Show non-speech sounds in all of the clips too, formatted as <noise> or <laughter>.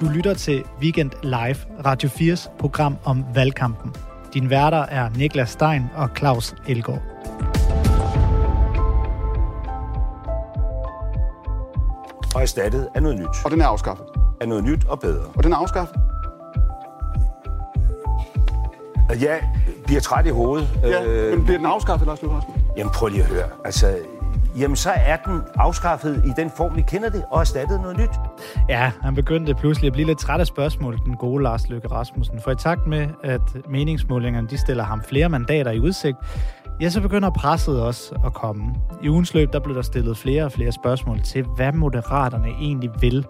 Du lytter til Weekend Live, Radio 4's program om valgkampen. Din værter er Niklas Stein og Claus Elgaard. Og erstattet af noget nyt. Og den er afskaffet. Af noget nyt og bedre. Og den er afskaffet. Jeg bliver træt i hovedet. Ja, øh, men bliver den afskaffet, Lars Løkke Rasmussen? Jamen prøv lige at høre. Altså, jamen så er den afskaffet i den form, vi kender det, og erstattet noget nyt. Ja, han begyndte pludselig at blive lidt træt af spørgsmål, den gode Lars Løkke Rasmussen. For i takt med, at meningsmålingerne de stiller ham flere mandater i udsigt, ja, så begynder presset også at komme. I ugens løb, der blev der stillet flere og flere spørgsmål til, hvad moderaterne egentlig vil,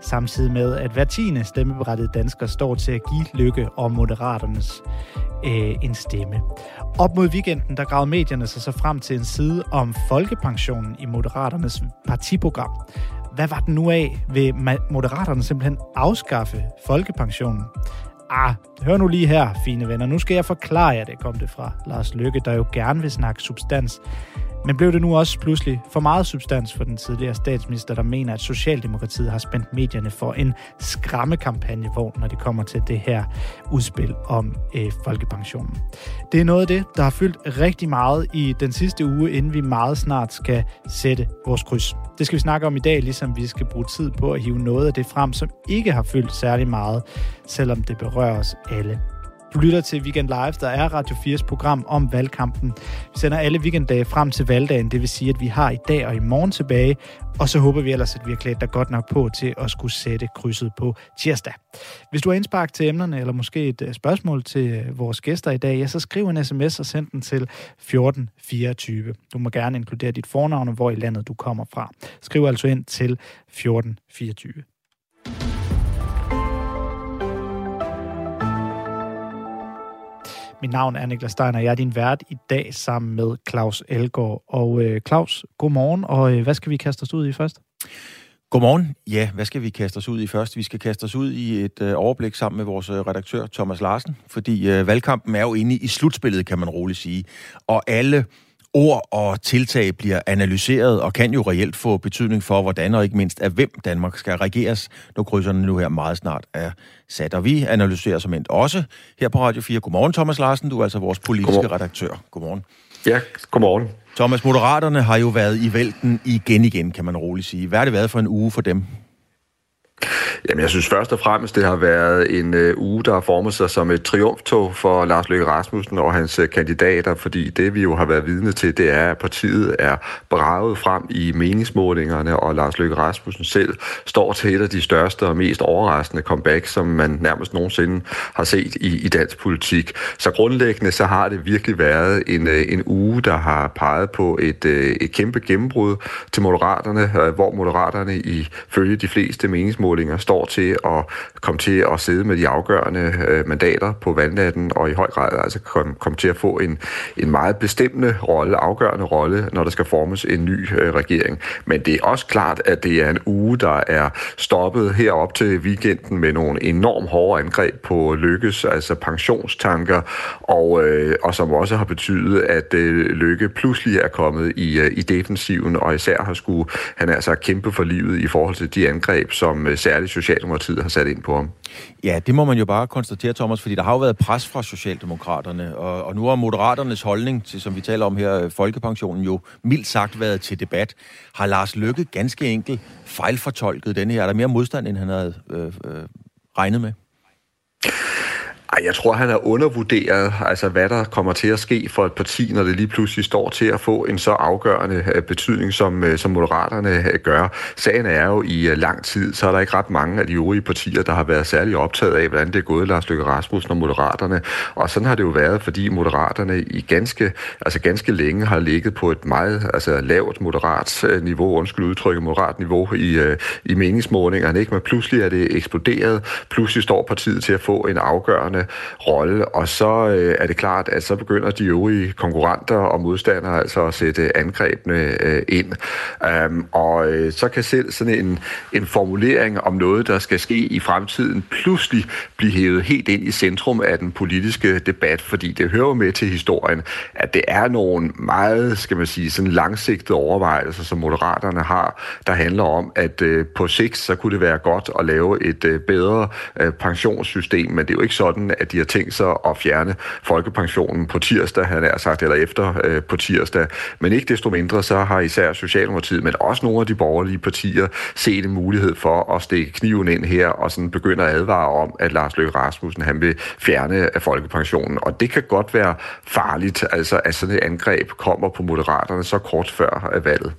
samtidig med, at hver tiende stemmeberettigede dansker står til at give Lykke og moderaternes øh, en stemme. Op mod weekenden, der gravede medierne sig så frem til en side om folkepensionen i moderaternes partiprogram. Hvad var den nu af? Vil moderaterne simpelthen afskaffe folkepensionen? Ah, hør nu lige her, fine venner. Nu skal jeg forklare jer det, kom det fra Lars Lykke, der jo gerne vil snakke substans. Men blev det nu også pludselig for meget substans for den tidligere statsminister, der mener, at Socialdemokratiet har spændt medierne for en skræmmekampagne, hvor når det kommer til det her udspil om øh, folkepensionen. Det er noget af det, der har fyldt rigtig meget i den sidste uge, inden vi meget snart skal sætte vores kryds. Det skal vi snakke om i dag, ligesom vi skal bruge tid på at hive noget af det frem, som ikke har fyldt særlig meget, selvom det berører os alle. Du lytter til Weekend Live, der er Radio 4's program om valgkampen. Vi sender alle weekenddage frem til valgdagen, det vil sige, at vi har i dag og i morgen tilbage, og så håber vi ellers, at vi har klædt dig godt nok på til at skulle sætte krydset på tirsdag. Hvis du har indspark til emnerne, eller måske et øh, spørgsmål til øh, vores gæster i dag, ja, så skriv en sms og send den til 1424. Du må gerne inkludere dit fornavn og hvor i landet du kommer fra. Skriv altså ind til 1424. Mit navn er Niklas Stein, og jeg er din vært i dag sammen med Claus Elgård. Og øh, Claus, godmorgen, og øh, hvad skal vi kaste os ud i først? Godmorgen. Ja, hvad skal vi kaste os ud i først? Vi skal kaste os ud i et øh, overblik sammen med vores øh, redaktør Thomas Larsen, fordi øh, valgkampen er jo inde i slutspillet, kan man roligt sige. Og alle ord og tiltag bliver analyseret og kan jo reelt få betydning for, hvordan og ikke mindst af hvem Danmark skal regeres, når krydserne nu her meget snart er sat. Og vi analyserer som endt også her på Radio 4. Godmorgen, Thomas Larsen. Du er altså vores politiske godmorgen. redaktør. Godmorgen. Ja, godmorgen. Thomas, Moderaterne har jo været i vælten igen igen, kan man roligt sige. Hvad har det været for en uge for dem? Jamen, jeg synes først og fremmest, det har været en øh, uge, der har formet sig som et triumftog for Lars Løkke Rasmussen og hans øh, kandidater, fordi det vi jo har været vidne til, det er, at partiet er braget frem i meningsmålingerne, og Lars Løkke Rasmussen selv står til et af de største og mest overraskende comeback, som man nærmest nogensinde har set i, i dansk politik. Så grundlæggende så har det virkelig været en, øh, en uge, der har peget på et, øh, et kæmpe gennembrud til Moderaterne, øh, hvor Moderaterne ifølge de fleste meningsmålinger står til at komme til at sidde med de afgørende øh, mandater på valgnatten, og i høj grad altså komme kom til at få en, en meget bestemmende rolle, afgørende rolle, når der skal formes en ny øh, regering. Men det er også klart, at det er en uge, der er stoppet herop til weekenden med nogle enormt hårde angreb på Lykkes, altså pensionstanker, og, øh, og som også har betydet, at øh, Lykke pludselig er kommet i, øh, i defensiven, og især har skulle han altså kæmpe for livet i forhold til de angreb, som øh, særligt Socialdemokratiet har sat ind på ham. Ja, det må man jo bare konstatere, Thomas, fordi der har jo været pres fra Socialdemokraterne, og, og nu har Moderaternes holdning til, som vi taler om her, øh, folkepensionen jo mildt sagt været til debat. Har Lars Lykke ganske enkelt fejlfortolket den her? Er der mere modstand, end han havde øh, øh, regnet med? Ej, jeg tror, han har undervurderet, altså hvad der kommer til at ske for et parti, når det lige pludselig står til at få en så afgørende øh, betydning, som, øh, som Moderaterne øh, gør. Sagen er jo, i lang tid, så er der ikke ret mange af de øvrige partier, der har været særlig optaget af, hvordan det er gået Lars Løkke Rasmussen og Moderaterne. Og sådan har det jo været, fordi Moderaterne i ganske, altså ganske længe har ligget på et meget altså lavt moderat niveau, undskyld udtrykket, moderat niveau i, i meningsmålingerne. Ikke? Men pludselig er det eksploderet. Pludselig står partiet til at få en afgørende afgørende rolle. Og så øh, er det klart, at så begynder de øvrige konkurrenter og modstandere altså at sætte angrebene øh, ind. Um, og øh, så kan selv sådan en, en formulering om noget, der skal ske i fremtiden, pludselig blive hævet helt ind i centrum af den politiske debat, fordi det hører med til historien, at det er nogle meget, skal man sige, sådan langsigtede overvejelser, som Moderaterne har, der handler om, at øh, på sigt, så kunne det være godt at lave et øh, bedre øh, pensionssystem, men det er jo ikke sådan, at de har tænkt sig at fjerne folkepensionen på tirsdag, han er sagt, eller efter øh, på tirsdag. Men ikke desto mindre, så har især Socialdemokratiet, men også nogle af de borgerlige partier, set en mulighed for at stikke kniven ind her, og sådan begynde at advare om, at Lars Løkke Rasmussen, han vil fjerne af folkepensionen. Og det kan godt være farligt, altså at sådan et angreb kommer på Moderaterne så kort før øh, valget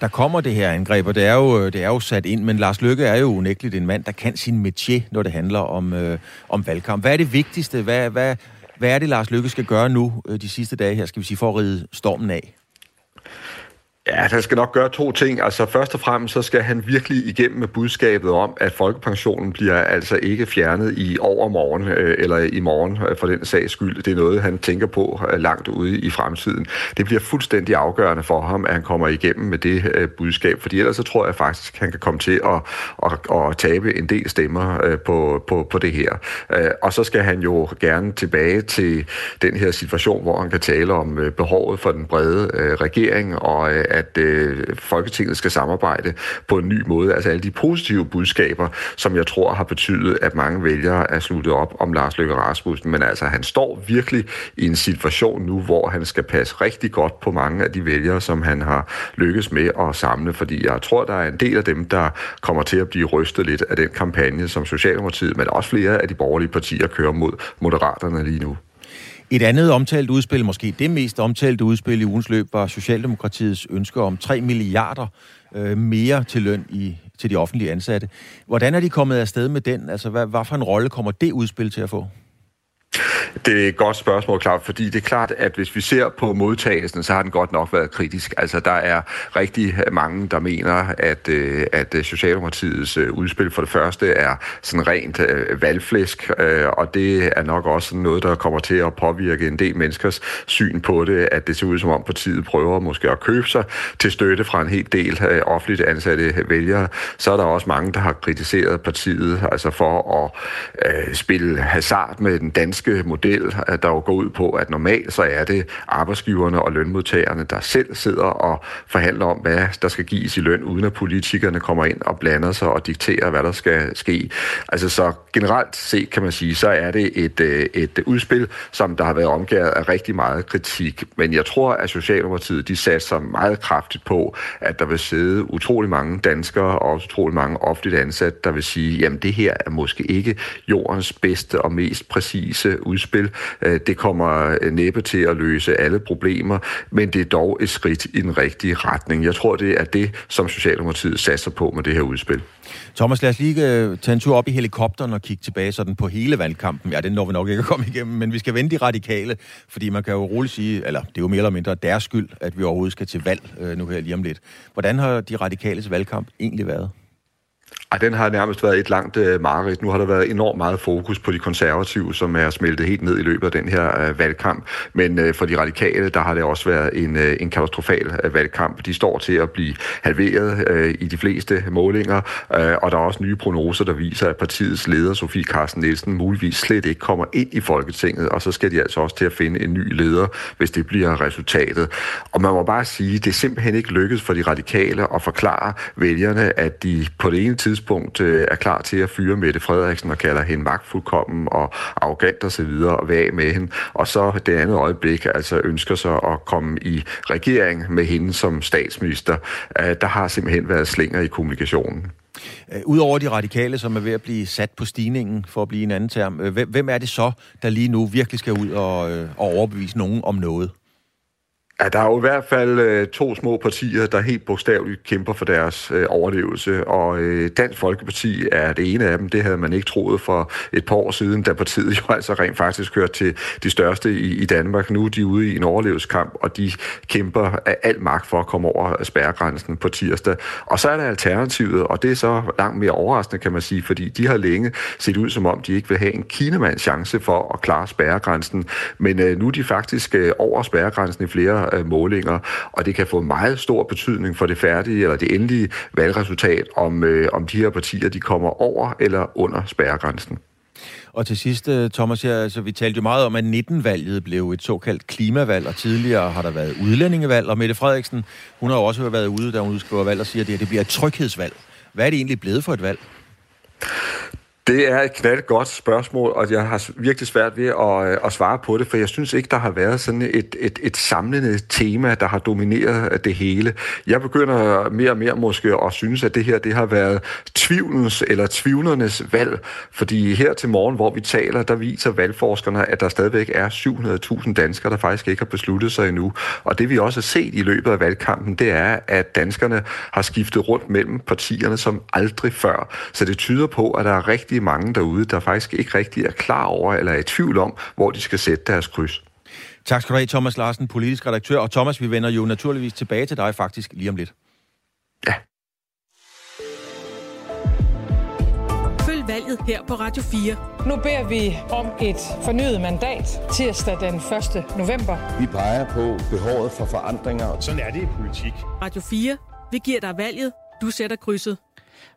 der kommer det her angreb, og det er, jo, det er jo sat ind, men Lars Lykke er jo unægteligt en mand, der kan sin métier, når det handler om, øh, om valgkamp. Hvad er det vigtigste? Hvad, hvad, hvad er det, Lars Lykke skal gøre nu øh, de sidste dage her, skal vi sige, for at ride stormen af? Ja, han skal nok gøre to ting. Altså først og fremmest så skal han virkelig igennem med budskabet om, at folkepensionen bliver altså ikke fjernet i overmorgen øh, eller i morgen øh, for den sags skyld. Det er noget, han tænker på øh, langt ude i fremtiden. Det bliver fuldstændig afgørende for ham, at han kommer igennem med det øh, budskab, fordi ellers så tror jeg faktisk, at han kan komme til at, at, at tabe en del stemmer øh, på, på, på det her. Øh, og så skal han jo gerne tilbage til den her situation, hvor han kan tale om øh, behovet for den brede øh, regering og øh, at øh, Folketinget skal samarbejde på en ny måde. Altså alle de positive budskaber, som jeg tror har betydet, at mange vælgere er sluttet op om Lars Løkke Rasmussen. Men altså, han står virkelig i en situation nu, hvor han skal passe rigtig godt på mange af de vælgere, som han har lykkes med at samle. Fordi jeg tror, der er en del af dem, der kommer til at blive rystet lidt af den kampagne, som Socialdemokratiet, men også flere af de borgerlige partier kører mod Moderaterne lige nu. Et andet omtalt udspil, måske det mest omtalte udspil i ugens løb, var Socialdemokratiets ønske om 3 milliarder øh, mere til løn i, til de offentlige ansatte. Hvordan er de kommet afsted med den? Altså, hvad, hvad for en rolle kommer det udspil til at få? Det er et godt spørgsmål, Claus, fordi det er klart, at hvis vi ser på modtagelsen, så har den godt nok været kritisk. Altså, der er rigtig mange, der mener, at, øh, at Socialdemokratiets øh, udspil for det første er sådan rent øh, valgflæsk, og det er nok også noget, der kommer til at påvirke en del menneskers syn på det, at det ser ud som om partiet prøver måske at købe sig til støtte fra en hel del offentligt ansatte vælgere. Så er der også mange, der har kritiseret partiet altså for at spille hasard med den danske model model, der jo går ud på, at normalt så er det arbejdsgiverne og lønmodtagerne, der selv sidder og forhandler om, hvad der skal gives i løn, uden at politikerne kommer ind og blander sig og dikterer, hvad der skal ske. Altså så generelt set kan man sige, så er det et, øh, et udspil, som der har været omgivet af rigtig meget kritik. Men jeg tror, at Socialdemokratiet de satte sig meget kraftigt på, at der vil sidde utrolig mange danskere og også utrolig mange offentligt ansatte, der vil sige, jamen det her er måske ikke jordens bedste og mest præcise udspil udspil. Øh, det kommer øh, næppe til at løse alle problemer, men det er dog et skridt i den rigtige retning. Jeg tror, det er det, som Socialdemokratiet satser på med det her udspil. Thomas, lad os lige øh, tage en tur op i helikopteren og kigge tilbage sådan på hele valgkampen. Ja, den når vi nok ikke at komme igennem, men vi skal vende de radikale, fordi man kan jo roligt sige, eller det er jo mere eller mindre deres skyld, at vi overhovedet skal til valg nu her lige om lidt. Hvordan har de radikales valgkamp egentlig været? Ej, den har nærmest været et langt øh, mareridt. Nu har der været enormt meget fokus på de konservative, som er smeltet helt ned i løbet af den her øh, valgkamp. Men øh, for de radikale, der har det også været en, øh, en katastrofal øh, valgkamp. De står til at blive halveret øh, i de fleste målinger, øh, og der er også nye prognoser, der viser, at partiets leder, Sofie Carsten Nielsen, muligvis slet ikke kommer ind i Folketinget, og så skal de altså også til at finde en ny leder, hvis det bliver resultatet. Og man må bare sige, det er simpelthen ikke lykkedes for de radikale at forklare vælgerne, at de på det ene tidspunkt øh, er klar til at fyre Mette Frederiksen og kalder hende magtfuldkommen og arrogant og så videre og være med hende. Og så det andet øjeblik altså ønsker sig at komme i regering med hende som statsminister. Øh, der har simpelthen været slinger i kommunikationen. Øh, udover de radikale, som er ved at blive sat på stigningen, for at blive en anden term, øh, hvem er det så, der lige nu virkelig skal ud og, øh, og overbevise nogen om noget? Ja, der er jo i hvert fald øh, to små partier, der helt bogstaveligt kæmper for deres øh, overlevelse, og øh, Dansk Folkeparti er det ene af dem. Det havde man ikke troet for et par år siden, da partiet jo <laughs> altså rent faktisk hørte til de største i, i Danmark. Nu er de ude i en overlevelseskamp, og de kæmper af al magt for at komme over spærregrænsen på tirsdag. Og så er der alternativet, og det er så langt mere overraskende, kan man sige, fordi de har længe set ud som om, de ikke vil have en kinemands chance for at klare spærregrænsen. Men øh, nu er de faktisk øh, over spærregrænsen i flere øh, målinger, og det kan få meget stor betydning for det færdige eller det endelige valgresultat, om, øh, om de her partier de kommer over eller under spærregrænsen. Og til sidst, øh, Thomas, ja, altså, vi talte jo meget om, at 19-valget blev et såkaldt klimavalg, og tidligere har der været udlændingevalg, og Mette Frederiksen, hun har jo også været ude, da hun udskriver valg, og siger, at det, det bliver et tryghedsvalg. Hvad er det egentlig blevet for et valg? Det er et knaldt godt spørgsmål, og jeg har virkelig svært ved at, øh, at svare på det, for jeg synes ikke, der har været sådan et, et, et samlende tema, der har domineret øh, det hele. Jeg begynder mere og mere måske at synes, at det her det har været tvivlens eller tvivlernes valg, fordi her til morgen, hvor vi taler, der viser valgforskerne, at der stadigvæk er 700.000 danskere, der faktisk ikke har besluttet sig endnu. Og det vi også har set i løbet af valgkampen, det er, at danskerne har skiftet rundt mellem partierne som aldrig før. Så det tyder på, at der er rigtig rigtig mange derude, der faktisk ikke rigtig er klar over eller er i tvivl om, hvor de skal sætte deres kryds. Tak skal du have, Thomas Larsen, politisk redaktør. Og Thomas, vi vender jo naturligvis tilbage til dig faktisk lige om lidt. Ja. Følg valget her på Radio 4. Nu beder vi om et fornyet mandat tirsdag den 1. november. Vi peger på behovet for forandringer. Sådan er det i politik. Radio 4. Vi giver dig valget. Du sætter krydset.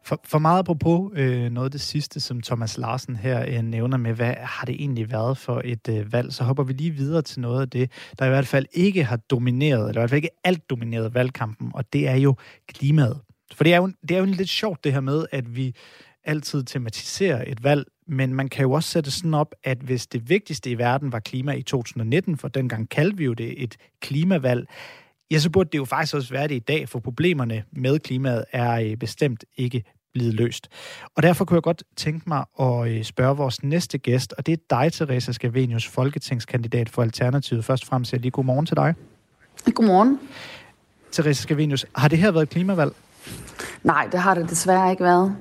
For, for meget apropos øh, noget af det sidste, som Thomas Larsen her øh, nævner med, hvad har det egentlig været for et øh, valg, så hopper vi lige videre til noget af det, der i hvert fald ikke har domineret, eller i hvert fald ikke alt domineret valgkampen, og det er jo klimaet. For det er jo, det er jo lidt sjovt det her med, at vi altid tematiserer et valg, men man kan jo også sætte sådan op, at hvis det vigtigste i verden var klima i 2019, for dengang kaldte vi jo det et klimavalg, ja, så burde det jo faktisk også være det i dag, for problemerne med klimaet er øh, bestemt ikke blevet løst. Og derfor kunne jeg godt tænke mig at øh, spørge vores næste gæst, og det er dig, Teresa Scavenius, folketingskandidat for Alternativet. Først og fremmest lige godmorgen til dig. Godmorgen. Teresa Scavenius, har det her været et klimavalg? Nej, det har det desværre ikke været.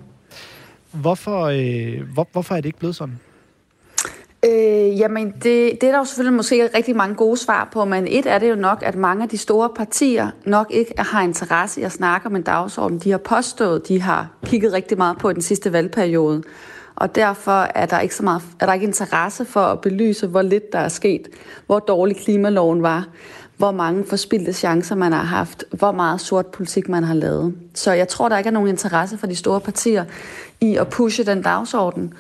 Hvorfor, øh, hvor, hvorfor er det ikke blevet sådan? Øh, jamen, det, det er der jo selvfølgelig måske rigtig mange gode svar på, men et er det jo nok, at mange af de store partier nok ikke har interesse i at snakke om en dagsorden. De har påstået, de har kigget rigtig meget på i den sidste valgperiode. Og derfor er der ikke så meget, er der ikke interesse for at belyse, hvor lidt der er sket, hvor dårlig klimaloven var, hvor mange forspildte chancer man har haft, hvor meget sort politik man har lavet. Så jeg tror, der ikke er nogen interesse for de store partier i at pushe den dagsorden.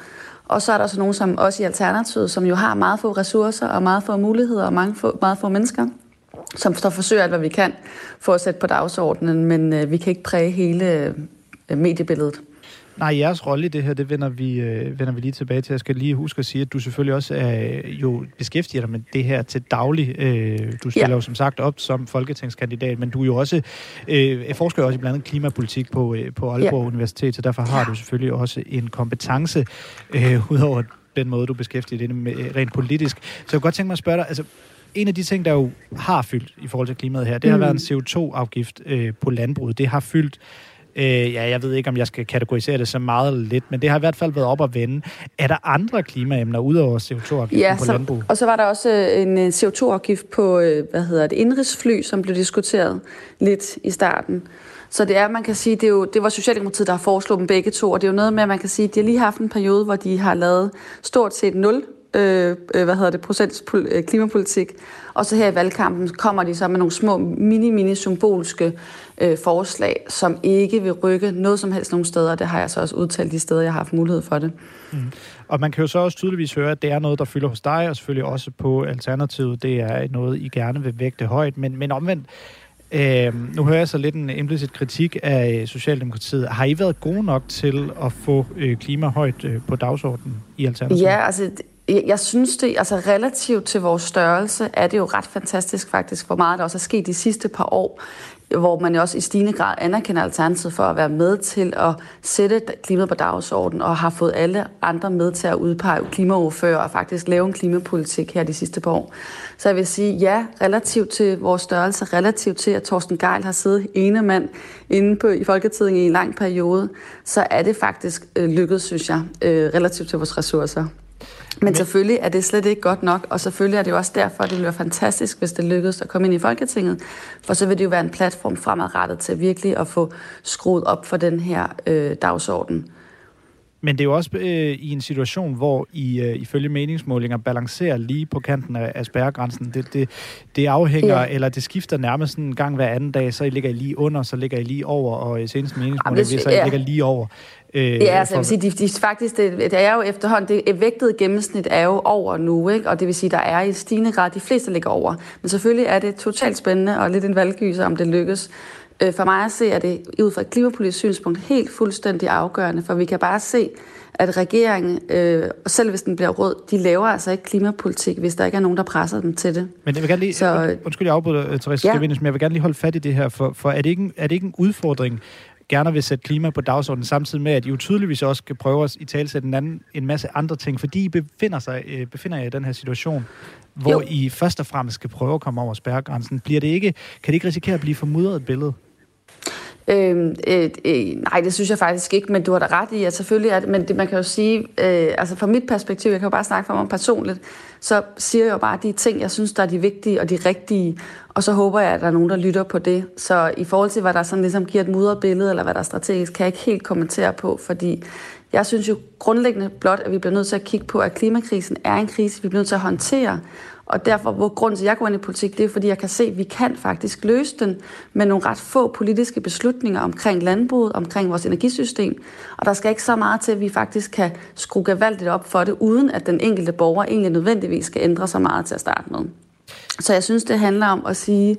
Og så er der så nogen som også i Alternativet, som jo har meget få ressourcer og meget få muligheder og mange få, meget få mennesker, som står forsøger alt, hvad vi kan for at sætte på dagsordenen, men øh, vi kan ikke præge hele øh, mediebilledet. Nej, jeres rolle i det her, det vender vi, øh, vender vi lige tilbage til. Jeg skal lige huske at sige, at du selvfølgelig også er, jo beskæftiger dig med det her til daglig. Øh, du spiller ja. jo som sagt op som folketingskandidat, men du er jo også øh, forsker også i blandt andet klimapolitik på, øh, på Aalborg ja. Universitet, så derfor har du selvfølgelig også en kompetence øh, udover den måde, du beskæftiger dig med øh, rent politisk. Så jeg kunne godt tænke mig at spørge dig, altså en af de ting, der jo har fyldt i forhold til klimaet her, det har mm. været en CO2-afgift øh, på landbruget. Det har fyldt Øh, ja, jeg ved ikke, om jeg skal kategorisere det så meget eller lidt, men det har i hvert fald været op at vende. Er der andre klimaemner udover CO2-afgiften ja, på så, landbrug? og så var der også øh, en øh, CO2-afgift på, øh, hvad hedder det, indrigsfly, som blev diskuteret lidt i starten. Så det er, man kan sige, det, er jo, det var Socialdemokratiet, der har foreslået dem begge to, og det er jo noget med, at man kan sige, at de har lige haft en periode, hvor de har lavet stort set nul øh, hvad hedder det, procents klimapolitik, og så her i valgkampen kommer de så med nogle små, mini-mini symbolske øh, forslag, som ikke vil rykke noget som helst nogen steder. Det har jeg så også udtalt de steder, jeg har haft mulighed for det. Mm. Og man kan jo så også tydeligvis høre, at det er noget, der fylder hos dig, og selvfølgelig også på Alternativet. Det er noget, I gerne vil vægte højt. Men, men omvendt, øh, nu hører jeg så lidt en implicit kritik af Socialdemokratiet. Har I været gode nok til at få øh, klima højt øh, på dagsordenen i Alternativet? Ja, altså jeg synes det, altså relativt til vores størrelse, er det jo ret fantastisk faktisk, hvor meget der også er sket de sidste par år hvor man jo også i stigende grad anerkender Alternativet for at være med til at sætte klimaet på dagsordenen og har fået alle andre med til at udpege klimaoverfører og faktisk lave en klimapolitik her de sidste par år. Så jeg vil sige ja, relativt til vores størrelse, relativt til, at Torsten Geil har siddet ene mand inde på, i Folketinget i en lang periode, så er det faktisk øh, lykkedes, synes jeg, øh, relativt til vores ressourcer. Men selvfølgelig er det slet ikke godt nok, og selvfølgelig er det jo også derfor, at det bliver fantastisk, hvis det lykkes at komme ind i Folketinget, for så vil det jo være en platform fremadrettet til virkelig at få skruet op for den her øh, dagsorden. Men det er jo også øh, i en situation, hvor I øh, ifølge meningsmålinger balancerer lige på kanten af, af spærregrænsen. Det, det, det afhænger, ja. eller det skifter nærmest en gang hver anden dag, så I ligger I lige under, så ligger I lige over, og i seneste meningsmåling, så I ja. ligger lige over. Øh, ja, altså, for... jeg vil sige, de, de, faktisk, det, det er jo efterhånden, det vægtede gennemsnit er jo over nu, ikke? og det vil sige, der er i stigende grad, de fleste ligger over. Men selvfølgelig er det totalt spændende og lidt en valggyser, om det lykkes. Øh, for mig at se, er det ud fra et klimapolitisk synspunkt helt fuldstændig afgørende, for vi kan bare se, at regeringen, øh, selv hvis den bliver rød, de laver altså ikke klimapolitik, hvis der ikke er nogen, der presser dem til det. Men jeg vil gerne lige, så, undskyld, jeg afbryder, Therese ja. men jeg vil gerne lige holde fat i det her, for, for er, det ikke en, er det ikke en udfordring, gerne vil sætte klima på dagsordenen, samtidig med, at I jo tydeligvis også skal prøve at i tale sætte en, anden, en masse andre ting, fordi I befinder, sig, øh, befinder jer i den her situation, hvor jo. I først og fremmest skal prøve at komme over spærregrænsen. Bliver det ikke, kan det ikke risikere at blive for mudret billede? Øh, øh, øh, nej, det synes jeg faktisk ikke, men du har da ret i, at selvfølgelig er det, men det, man kan jo sige, øh, altså fra mit perspektiv, jeg kan jo bare snakke for mig personligt, så siger jeg jo bare de ting, jeg synes, der er de vigtige og de rigtige, og så håber jeg, at der er nogen, der lytter på det. Så i forhold til, hvad der sådan ligesom giver et mudret billede, eller hvad der er strategisk, kan jeg ikke helt kommentere på, fordi jeg synes jo grundlæggende blot, at vi bliver nødt til at kigge på, at klimakrisen er en krise, vi bliver nødt til at håndtere, og derfor, hvor grund til, at jeg går ind i politik, det er, fordi jeg kan se, at vi kan faktisk løse den med nogle ret få politiske beslutninger omkring landbruget, omkring vores energisystem. Og der skal ikke så meget til, at vi faktisk kan skrue gevaldigt op for det, uden at den enkelte borger egentlig nødvendigvis skal ændre så meget til at starte med. Så jeg synes, det handler om at sige,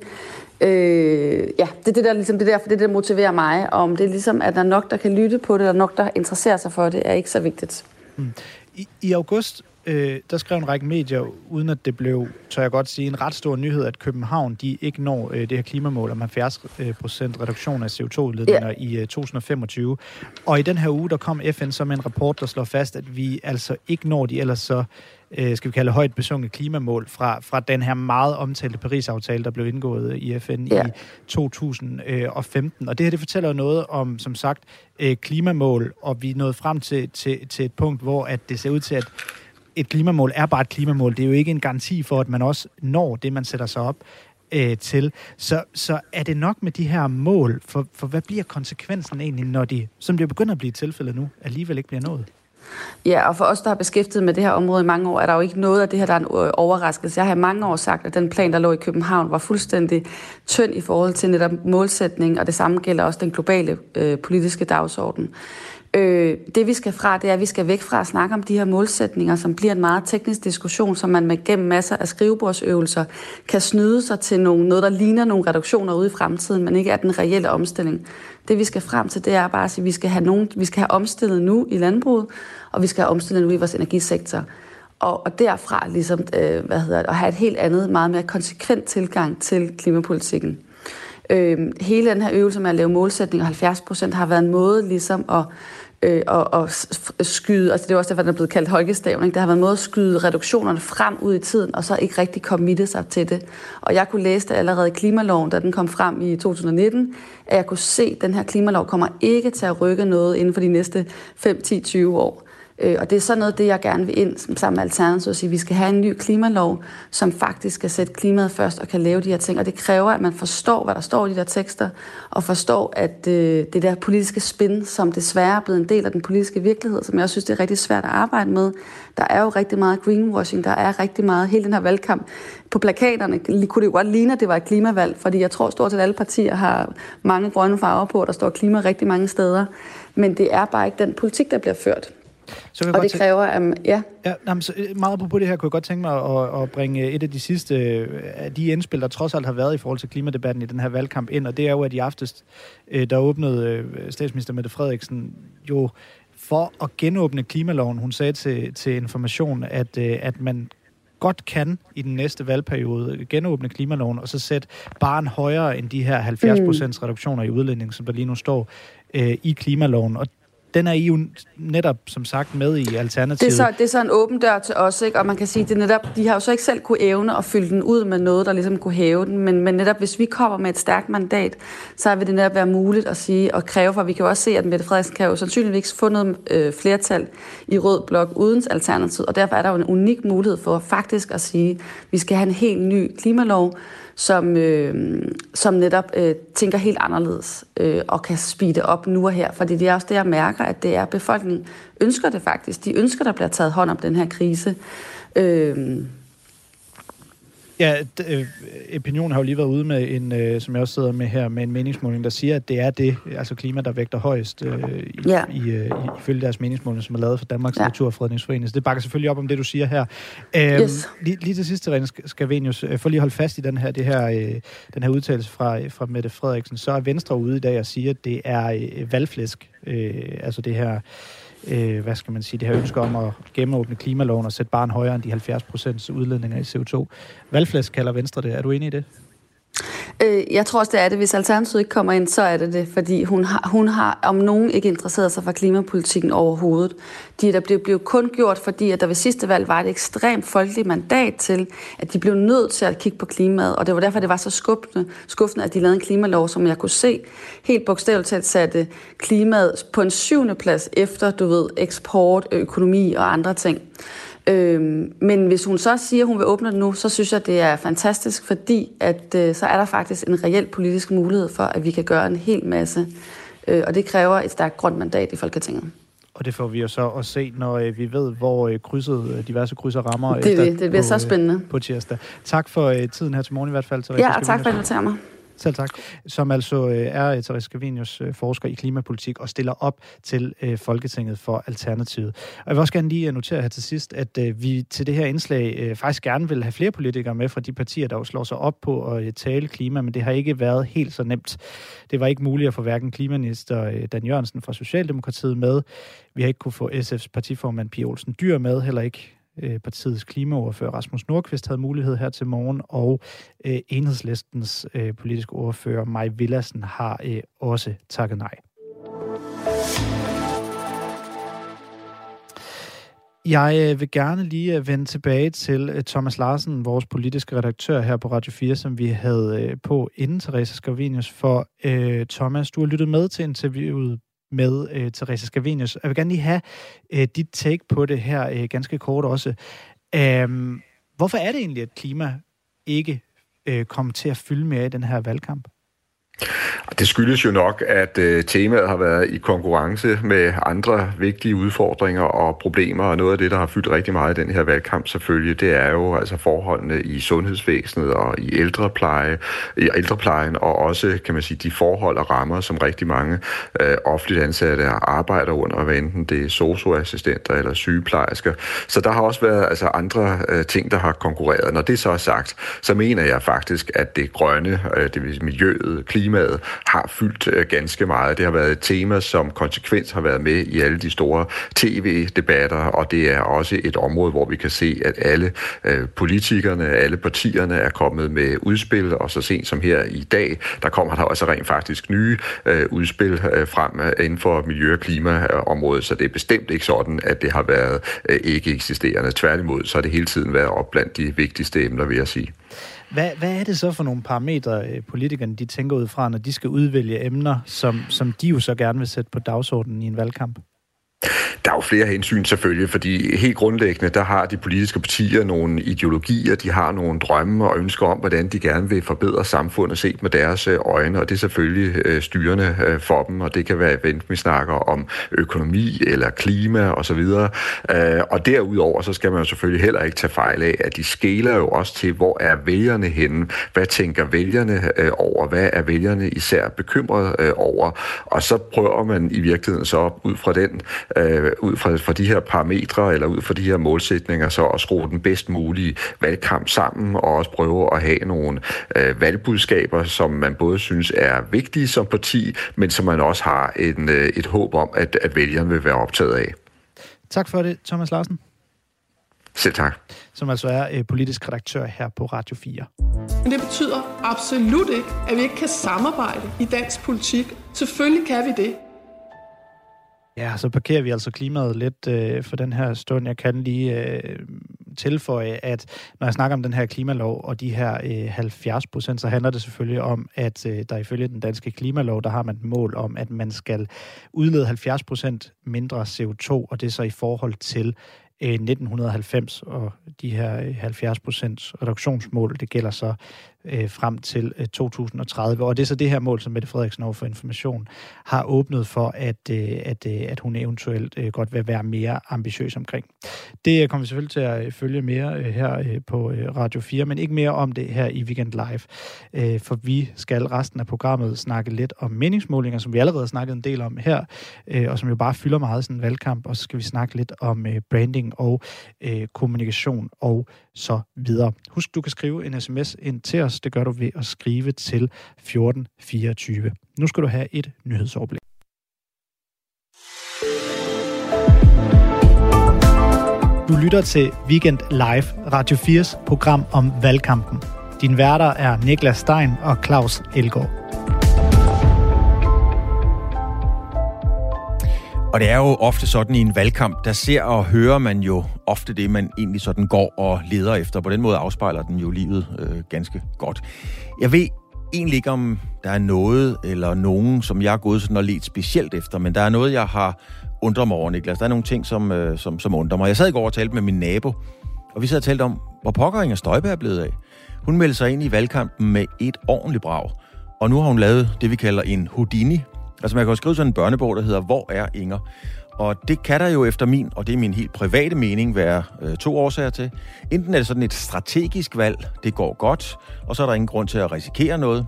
Øh, ja, det er det, der, ligesom, det, der, det, der motiverer mig. Om det er ligesom, at der er nok, der kan lytte på det, og nok, der interesserer sig for det, er ikke så vigtigt. Mm. I, I august øh, der skrev en række medier, uden at det blev, tør jeg godt sige, en ret stor nyhed, at København de ikke når øh, det her klimamål om 70 øh, procent reduktion af CO2-udledninger ja. i øh, 2025. Og i den her uge, der kom FN så med en rapport, der slår fast, at vi altså ikke når de ellers så øh, skal vi kalde højt besungne klimamål fra, fra den her meget omtalte Paris-aftale, der blev indgået i FN ja. i 2015. Og det her, det fortæller noget om, som sagt, øh, klimamål, og vi er nået frem til, til, til et punkt, hvor at det ser ud til, at et klimamål er bare et klimamål. Det er jo ikke en garanti for, at man også når det, man sætter sig op øh, til. Så, så er det nok med de her mål, for, for hvad bliver konsekvensen egentlig, når de, som det begynder at blive tilfældet nu, alligevel ikke bliver nået? Ja, og for os, der har beskæftiget med det her område i mange år, er der jo ikke noget af det her, der er en øh, overraskelse. Jeg har i mange år sagt, at den plan, der lå i København, var fuldstændig tynd i forhold til netop målsætning, og det samme gælder også den globale øh, politiske dagsorden. Øh, det vi skal fra, det er, at vi skal væk fra at snakke om de her målsætninger, som bliver en meget teknisk diskussion, som man med gennem masser af skrivebordsøvelser kan snyde sig til nogle, noget, der ligner nogle reduktioner ude i fremtiden, men ikke er den reelle omstilling. Det vi skal frem til, det er bare at sige, at vi skal have, nogen, vi skal have omstillet nu i landbruget, og vi skal have omstillet nu i vores energisektor. Og, og derfra ligesom, øh, hvad hedder det, at have et helt andet, meget mere konsekvent tilgang til klimapolitikken. Øh, hele den her øvelse med at lave målsætninger 70 procent har været en måde ligesom at øh, og, og skyde, altså det er også derfor, den er blevet kaldt holkestavning, det har været en måde at skyde reduktionerne frem ud i tiden, og så ikke rigtig committe sig til det. Og jeg kunne læse det allerede i klimaloven, da den kom frem i 2019, at jeg kunne se, at den her klimalov kommer ikke til at rykke noget inden for de næste 5, 10, 20 år. Øh, og det er sådan noget, det jeg gerne vil ind sammen med Alternativet, og sige, at vi skal have en ny klimalov, som faktisk skal sætte klimaet først og kan lave de her ting. Og det kræver, at man forstår, hvad der står i de der tekster, og forstår, at øh, det der politiske spin, som desværre er blevet en del af den politiske virkelighed, som jeg også synes, det er rigtig svært at arbejde med. Der er jo rigtig meget greenwashing, der er rigtig meget, hele den her valgkamp. På plakaterne kunne det jo godt ligne, at det var et klimavalg, fordi jeg tror stort set alle partier har mange grønne farver på, og der står klima rigtig mange steder. Men det er bare ikke den politik, der bliver ført. Så og det kræver, at... Um, ja. ja jamen, så øh, meget på det her kunne jeg godt tænke mig at, at bringe et af de sidste øh, af de indspil, der trods alt har været i forhold til klimadebatten i den her valgkamp ind, og det er jo, at i aftes, øh, der åbnede statsminister Mette Frederiksen jo for at genåbne klimaloven. Hun sagde til, til information, at, at man godt kan i den næste valgperiode genåbne klimaloven, og så sætte barn højere end de her 70 procents reduktioner i udlænding, som der lige nu står øh, i klimaloven. Og den er I jo netop, som sagt, med i Alternativet. Det er, så, det er så en åben dør til os, ikke? og man kan sige, det netop, de har jo så ikke selv kunne evne at fylde den ud med noget, der ligesom kunne hæve den, men, men netop hvis vi kommer med et stærkt mandat, så vil det netop være muligt at sige og kræve, for vi kan jo også se, at Mette Frederiksen kan jo sandsynligvis få noget øh, flertal i rød blok uden Alternativet, og derfor er der jo en unik mulighed for faktisk at sige, at vi skal have en helt ny klimalov, som, øh, som netop øh, tænker helt anderledes øh, og kan speede op nu og her. Fordi det er også det, jeg mærker, at det er befolkningen ønsker det faktisk. De ønsker, der bliver taget hånd om den her krise. Øh, Ja, øh, Opinion har jo lige været ude med en, øh, som jeg også sidder med her, med en meningsmåling, der siger, at det er det, altså klima, der vægter højst øh, i, ja. i, øh, ifølge deres meningsmåling, som er lavet for Danmarks ja. Naturfredningsforening. Så det bakker selvfølgelig op om det, du siger her. Øh, yes. lige, lige til sidst, Rene Skavenius, øh, for lige at holde fast i den her, det her, øh, den her udtalelse fra, fra Mette Frederiksen, så er Venstre ude i dag og siger, at det er øh, valgflæsk, øh, altså det her øh, hvad skal man sige, det her ønske om at gennemåbne klimaloven og sætte barn højere end de 70 procents udledninger i CO2. Valgflæsk kalder Venstre det. Er du enig i det? Øh, jeg tror også, det er det. Hvis Alternativet ikke kommer ind, så er det det. Fordi hun har, hun har om nogen ikke interesseret sig for klimapolitikken overhovedet. De, der blev, blev kun gjort, fordi at der ved sidste valg var et ekstremt folkeligt mandat til, at de blev nødt til at kigge på klimaet. Og det var derfor, det var så skuffende, skuffende at de lavede en klimalov, som jeg kunne se helt bogstaveligt talt satte klimaet på en syvende plads efter, du ved, eksport, økonomi og andre ting. Øhm, men hvis hun så siger, at hun vil åbne det nu, så synes jeg, det er fantastisk, fordi at, øh, så er der faktisk en reel politisk mulighed for, at vi kan gøre en hel masse. Øh, og det kræver et stærkt grønt mandat i Folketinget. Og det får vi jo så at se, når øh, vi ved, hvor øh, krydset, øh, diverse krydser rammer. Det, efter, det, det bliver på, så spændende. På tirsdag. Tak for øh, tiden her til morgen i hvert fald. ja, og tak for at invitere mig. Selv tak. Som altså øh, er øh, Therese Scavenius øh, forsker i klimapolitik og stiller op til øh, Folketinget for Alternativet. Og jeg vil også gerne lige øh, notere her til sidst, at øh, vi til det her indslag faktisk gerne vil have flere politikere med fra de partier, der jo slår sig op på at tale klima, men det har ikke været helt så nemt. Det var ikke muligt at få hverken klimaminister Dan Jørgensen fra Socialdemokratiet med. Vi har ikke kunne få SF's partiformand Pia Olsen Dyr med, heller ikke Øh, partiets klimaordfører Rasmus Nordqvist havde mulighed her til morgen, og øh, enhedslistens øh, politiske ordfører Maj Villassen har øh, også takket nej. Jeg øh, vil gerne lige øh, vende tilbage til Thomas Larsen, vores politiske redaktør her på Radio 4, som vi havde på inden Therese Skarvinius. For øh, Thomas, du har lyttet med til interviewet med øh, Teresa Scavenius. Jeg vil gerne lige have øh, dit take på det her øh, ganske kort også. Um, hvorfor er det egentlig, at klima ikke øh, kommer til at fylde mere i den her valgkamp? Det skyldes jo nok, at øh, temaet har været i konkurrence med andre vigtige udfordringer og problemer, og noget af det, der har fyldt rigtig meget i den her valgkamp selvfølgelig, det er jo altså forholdene i sundhedsvæsenet og i ældrepleje, i ældreplejen, og også, kan man sige, de forhold og rammer, som rigtig mange øh, offentligt ansatte arbejder under, hvad enten det er socioassistenter eller sygeplejersker. Så der har også været altså, andre øh, ting, der har konkurreret. Når det så er sagt, så mener jeg faktisk, at det grønne, øh, det vil miljøet, klimaet, har fyldt øh, ganske meget. Det har været et tema, som konsekvens har været med i alle de store tv-debatter, og det er også et område, hvor vi kan se, at alle øh, politikerne, alle partierne er kommet med udspil, og så sent som her i dag, der kommer der også rent faktisk nye øh, udspil frem inden for miljø- og klimaområdet, så det er bestemt ikke sådan, at det har været ikke eksisterende. Tværtimod, så har det hele tiden været op blandt de vigtigste emner, vil jeg sige. Hvad, hvad er det så for nogle parametre, øh, politikerne de tænker ud fra, når de skal udvælge emner, som, som de jo så gerne vil sætte på dagsordenen i en valgkamp? Der er jo flere hensyn selvfølgelig, fordi helt grundlæggende, der har de politiske partier nogle ideologier, de har nogle drømme og ønsker om, hvordan de gerne vil forbedre samfundet set med deres øh, øjne, og det er selvfølgelig øh, styrende øh, for dem, og det kan være, at vi snakker om økonomi eller klima osv. Og derudover, så skal man jo selvfølgelig heller ikke tage fejl af, at de skæler jo også til, hvor er vælgerne henne, hvad tænker vælgerne over, hvad er vælgerne især bekymret over, og så prøver man i virkeligheden så ud fra den øh, ud fra, fra de her parametre eller ud fra de her målsætninger, så at skrue den bedst mulige valgkamp sammen og også prøve at have nogle øh, valgbudskaber, som man både synes er vigtige som parti, men som man også har en, øh, et håb om, at, at vælgerne vil være optaget af. Tak for det, Thomas Larsen. Selv tak. Som altså er øh, politisk redaktør her på Radio 4. Men det betyder absolut ikke, at vi ikke kan samarbejde i dansk politik. Selvfølgelig kan vi det. Ja, så parkerer vi altså klimaet lidt øh, for den her stund. Jeg kan lige øh, tilføje, at når jeg snakker om den her klimalov og de her øh, 70 procent, så handler det selvfølgelig om, at øh, der ifølge den danske klimalov, der har man et mål om, at man skal udlede 70 procent mindre CO2, og det er så i forhold til øh, 1990, og de her øh, 70 procents reduktionsmål, det gælder så øh, frem til øh, 2030. Og det er så det her mål, som Mette Frederiksen over for Information har åbnet for, at, øh, at, øh, at hun eventuelt øh, godt vil være mere ambitiøs omkring. Det øh, kommer vi selvfølgelig til at øh, følge mere øh, her øh, på øh, Radio 4, men ikke mere om det her i Weekend Live. Øh, for vi skal resten af programmet snakke lidt om meningsmålinger, som vi allerede har snakket en del om her, øh, og som jo bare fylder meget sådan en valgkamp, og så skal vi snakke lidt om øh, branding og øh, kommunikation og så videre. Husk, du kan skrive en sms ind til os. Det gør du ved at skrive til 1424. Nu skal du have et nyhedsoverblik. Du lytter til Weekend Live, Radio 4's program om valgkampen. Din værter er Niklas Stein og Claus Elgaard. Og det er jo ofte sådan i en valgkamp, der ser og hører man jo ofte det, man egentlig sådan går og leder efter. På den måde afspejler den jo livet øh, ganske godt. Jeg ved egentlig ikke, om der er noget eller nogen, som jeg er gået sådan og let specielt efter, men der er noget, jeg har undret mig over, Niklas. Der er nogle ting, som, øh, som, som undrer mig. Jeg sad i går og talte med min nabo, og vi sad og talte om, hvor pokker Inger Støjberg er blevet af. Hun meldte sig ind i valgkampen med et ordentligt brag, og nu har hun lavet det, vi kalder en Houdini, Altså man kan jo skrive sådan en børnebog, der hedder Hvor er Inger? Og det kan der jo efter min, og det er min helt private mening, være øh, to årsager til. Enten er det sådan et strategisk valg, det går godt, og så er der ingen grund til at risikere noget.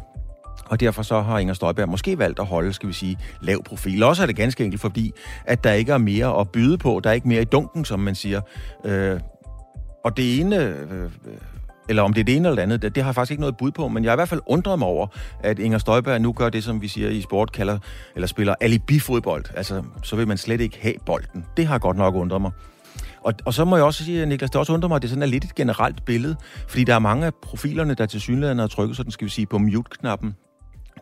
Og derfor så har Inger Støjberg måske valgt at holde, skal vi sige, lav profil. Også er det ganske enkelt, fordi at der ikke er mere at byde på. Der er ikke mere i dunken, som man siger. Øh, og det ene øh, øh eller om det er det ene eller det andet, det, det har jeg faktisk ikke noget bud på, men jeg har i hvert fald undret mig over, at Inger Støjberg nu gør det, som vi siger i sport, kalder, eller spiller alibi-fodbold. Altså, så vil man slet ikke have bolden. Det har godt nok undret mig. Og, og så må jeg også sige, Niklas, det også undrer mig, at det sådan er lidt et generelt billede, fordi der er mange af profilerne, der til synligheden har trykket sådan, skal vi sige, på mute-knappen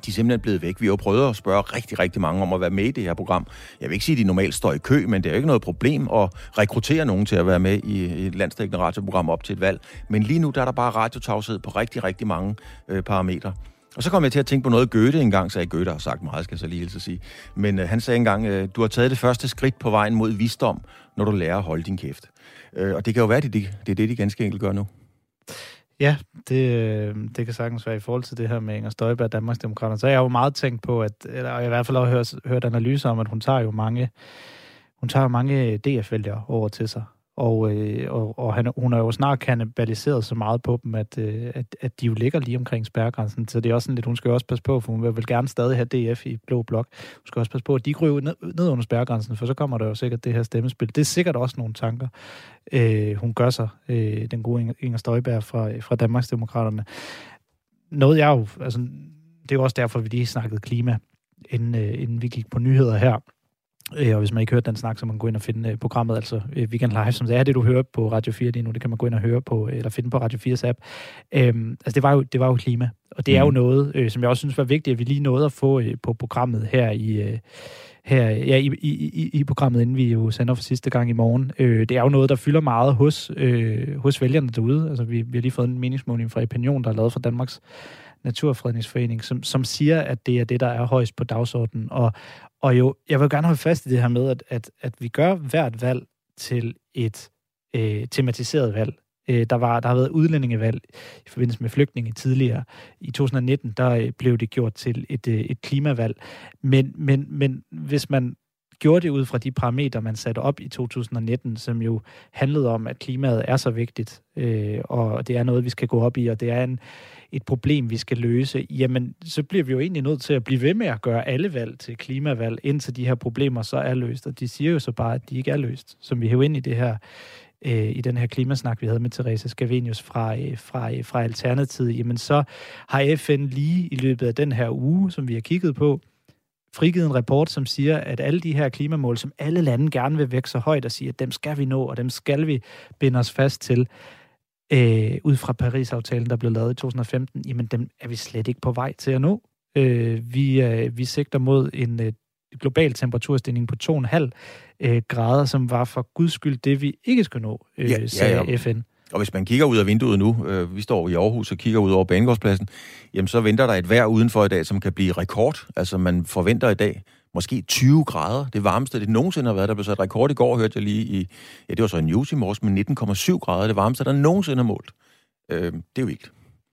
de er simpelthen blevet væk. Vi har jo prøvet at spørge rigtig, rigtig mange om at være med i det her program. Jeg vil ikke sige, at de normalt står i kø, men det er jo ikke noget problem at rekruttere nogen til at være med i et landstækkende radioprogram op til et valg. Men lige nu der er der bare radiotavshed på rigtig, rigtig mange øh, parametre. Og så kom jeg til at tænke på noget, Goethe engang sagde. Goethe har sagt meget, skal jeg så lige hilse sige. Men øh, han sagde engang, øh, du har taget det første skridt på vejen mod visdom, når du lærer at holde din kæft. Øh, og det kan jo være, at det, det, det er det, de ganske enkelt gør nu. Ja, det, øh, det kan sagtens være i forhold til det her med Inger Støjberg og Danmarksdemokraterne. Så jeg har jo meget tænkt på, at, eller jeg i hvert fald har hørt, hørt analyser om, at hun tager jo mange, hun tager mange DF-vælgere over til sig. Og, øh, og, og han, hun har jo snart kanibaliseret så meget på dem, at, øh, at, at de jo ligger lige omkring spærregrænsen. Så det er også sådan lidt, hun skal også passe på, for hun vil gerne stadig have DF i blå blok. Hun skal også passe på, at de ryger ned, ned under spærregrænsen, for så kommer der jo sikkert det her stemmespil. Det er sikkert også nogle tanker, øh, hun gør sig, øh, den gode Inger Støjberg fra, fra Danmarksdemokraterne. Noget jeg jo, altså, det er jo også derfor, vi lige snakkede klima, inden, øh, inden vi gik på nyheder her. Øh, og hvis man ikke hørte den snak, så man gå ind og finde øh, programmet, altså øh, Weekend Live, som det er det, du hører på Radio 4 lige nu. Det kan man gå ind og høre på, eller finde på Radio 4's app. Øhm, altså, det var, jo, det var jo klima. Og det er jo mm. noget, øh, som jeg også synes var vigtigt, at vi lige nåede at få øh, på programmet her i... Øh, her ja, i, i, i, i programmet, inden vi jo sender for sidste gang i morgen. Øh, det er jo noget, der fylder meget hos, øh, hos vælgerne derude. Altså, vi, vi har lige fået en meningsmåling fra Opinion, der er lavet fra Danmarks Naturfredningsforening, som, som siger, at det er det, der er højst på dagsordenen. Og, og jo, jeg vil gerne holde fast i det her med, at, at, at vi gør hvert valg til et øh, tematiseret valg. Øh, der, var, der har været udlændingevalg i forbindelse med flygtninge tidligere. I 2019, der øh, blev det gjort til et, øh, et klimavalg. Men, men, men hvis man gjorde det ud fra de parametre, man satte op i 2019, som jo handlede om, at klimaet er så vigtigt, øh, og det er noget, vi skal gå op i, og det er en, et problem, vi skal løse, jamen så bliver vi jo egentlig nødt til at blive ved med at gøre alle valg til klimavalg, indtil de her problemer så er løst. Og de siger jo så bare, at de ikke er løst, som vi hæver ind i det her øh, i den her klimasnak, vi havde med Therese Scavenius fra, øh, fra, øh, fra Alternativet, jamen så har FN lige i løbet af den her uge, som vi har kigget på, frigivet en rapport, som siger, at alle de her klimamål, som alle lande gerne vil vække så højt og sige, at dem skal vi nå, og dem skal vi binde os fast til, øh, ud fra Paris-aftalen, der blev lavet i 2015, jamen dem er vi slet ikke på vej til at nå. Øh, vi, øh, vi sigter mod en øh, global temperaturstigning på 2,5 øh, grader, som var for guds skyld det, vi ikke skal nå, øh, ja, sagde ja, ja. FN. Og hvis man kigger ud af vinduet nu, øh, vi står i Aarhus og kigger ud over Banegårdspladsen, jamen så venter der et vejr udenfor i dag, som kan blive rekord. Altså man forventer i dag måske 20 grader. Det varmeste, det nogensinde har været. Der blev sat rekord i går, hørte jeg lige i, ja det var så en news i morges, men 19,7 grader. Det varmeste, der nogensinde har målt. Øh, det er jo vildt.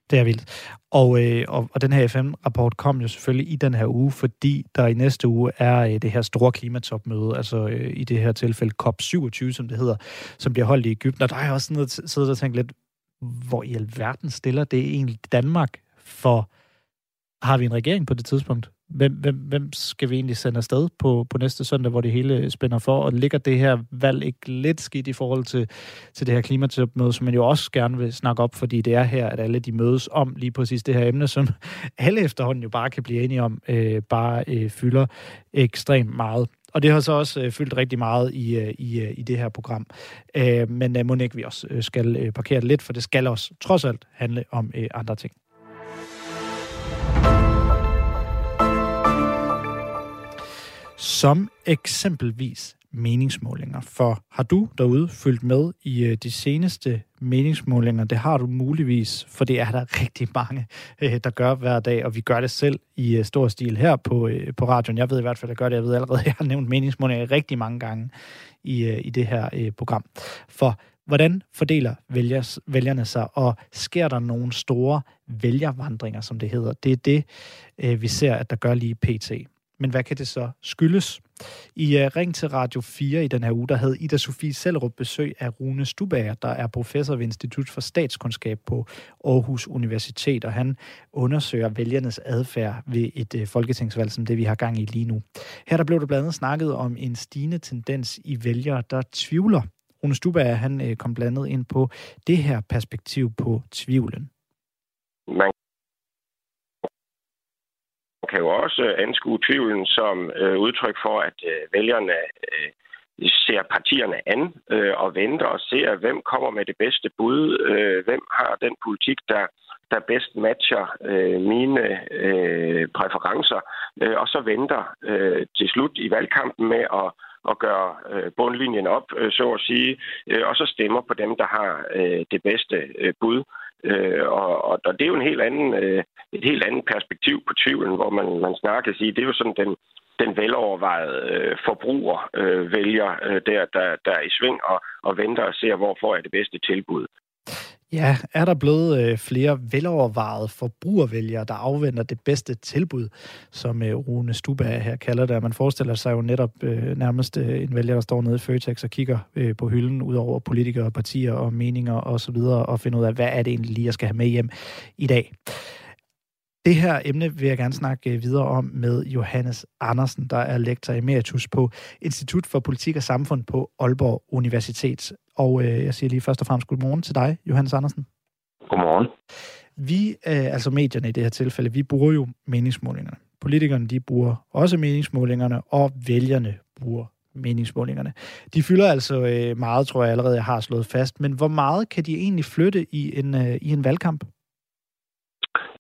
Det er vildt. Og, øh, og, og den her FN-rapport kom jo selvfølgelig i den her uge, fordi der i næste uge er øh, det her store klimatopmøde, altså øh, i det her tilfælde COP27, som det hedder, som bliver holdt i Ægypten. Og der er også sådan siddet og tænkt lidt, hvor i alverden stiller det egentlig Danmark for... Har vi en regering på det tidspunkt? Hvem, hvem, hvem skal vi egentlig sende afsted på, på næste søndag, hvor det hele spænder for? Og ligger det her valg ikke lidt skidt i forhold til, til det her klimatopmøde, som man jo også gerne vil snakke op, fordi det er her, at alle de mødes om lige præcis det her emne, som <laughs> alle efterhånden jo bare kan blive enige om, øh, bare øh, fylder ekstremt meget. Og det har så også øh, fyldt rigtig meget i, øh, i, øh, i det her program. Øh, men øh, må ikke vi også øh, skal øh, parkere det lidt, for det skal også trods alt handle om øh, andre ting. Som eksempelvis meningsmålinger. For har du derude fulgt med i øh, de seneste meningsmålinger? Det har du muligvis, for det er der <laughs> rigtig mange, øh, der gør hver dag, og vi gør det selv i øh, stor stil her på, på radioen. Jeg ved i hvert fald, at jeg gør det. Jeg ved allerede, at <laughs> jeg har nævnt meningsmålinger rigtig mange gange i, i det her program. For hvordan fordeler vælgers, vælgerne sig, og sker der nogle store vælgervandringer, som det hedder? Det er det, vi ser, at der gør lige pt. Men hvad kan det så skyldes? I uh, Ring til Radio 4 i den her uge, der havde Ida Sofie Sellerup besøg af Rune Stubager, der er professor ved Institut for Statskundskab på Aarhus Universitet, og han undersøger vælgernes adfærd ved et uh, folketingsvalg, som det vi har gang i lige nu. Her der blev der blandt andet snakket om en stigende tendens i vælgere, der tvivler. Rune Stubager, han uh, kom blandt andet ind på det her perspektiv på tvivlen. Man kan jo også øh, anskue tvivlen som øh, udtryk for, at øh, vælgerne øh, ser partierne an øh, og venter og ser, hvem kommer med det bedste bud, øh, hvem har den politik, der, der bedst matcher øh, mine øh, præferencer, øh, og så venter øh, til slut i valgkampen med at at gøre øh, bundlinjen op, øh, så at sige, øh, og så stemmer på dem, der har øh, det bedste øh, bud. Øh, og, og, og det er jo en helt anden, øh, et helt andet perspektiv på tvivlen, hvor man, man snart kan sige, det er jo sådan den, den velovervejede øh, forbruger øh, vælger øh, der, der, der er i sving og, og venter og ser, hvor får jeg det bedste tilbud. Ja, er der blevet øh, flere velovervejede forbrugervælgere, der afventer det bedste tilbud, som øh, Rune Stuba her kalder det. Man forestiller sig jo netop øh, nærmest øh, en vælger, der står nede i Føtex og kigger øh, på hylden, ud over politikere, partier og meninger og så videre, og finder ud af, hvad er det egentlig lige, jeg skal have med hjem i dag. Det her emne vil jeg gerne snakke øh, videre om med Johannes Andersen, der er lektor emeritus på Institut for Politik og Samfund på Aalborg Universitet. Og øh, jeg siger lige først og fremmest godmorgen til dig, Johannes Andersen. Godmorgen. Vi, øh, altså medierne i det her tilfælde, vi bruger jo meningsmålingerne. Politikerne, de bruger også meningsmålingerne, og vælgerne bruger meningsmålingerne. De fylder altså øh, meget, tror jeg allerede, jeg har slået fast. Men hvor meget kan de egentlig flytte i en, øh, i en valgkamp?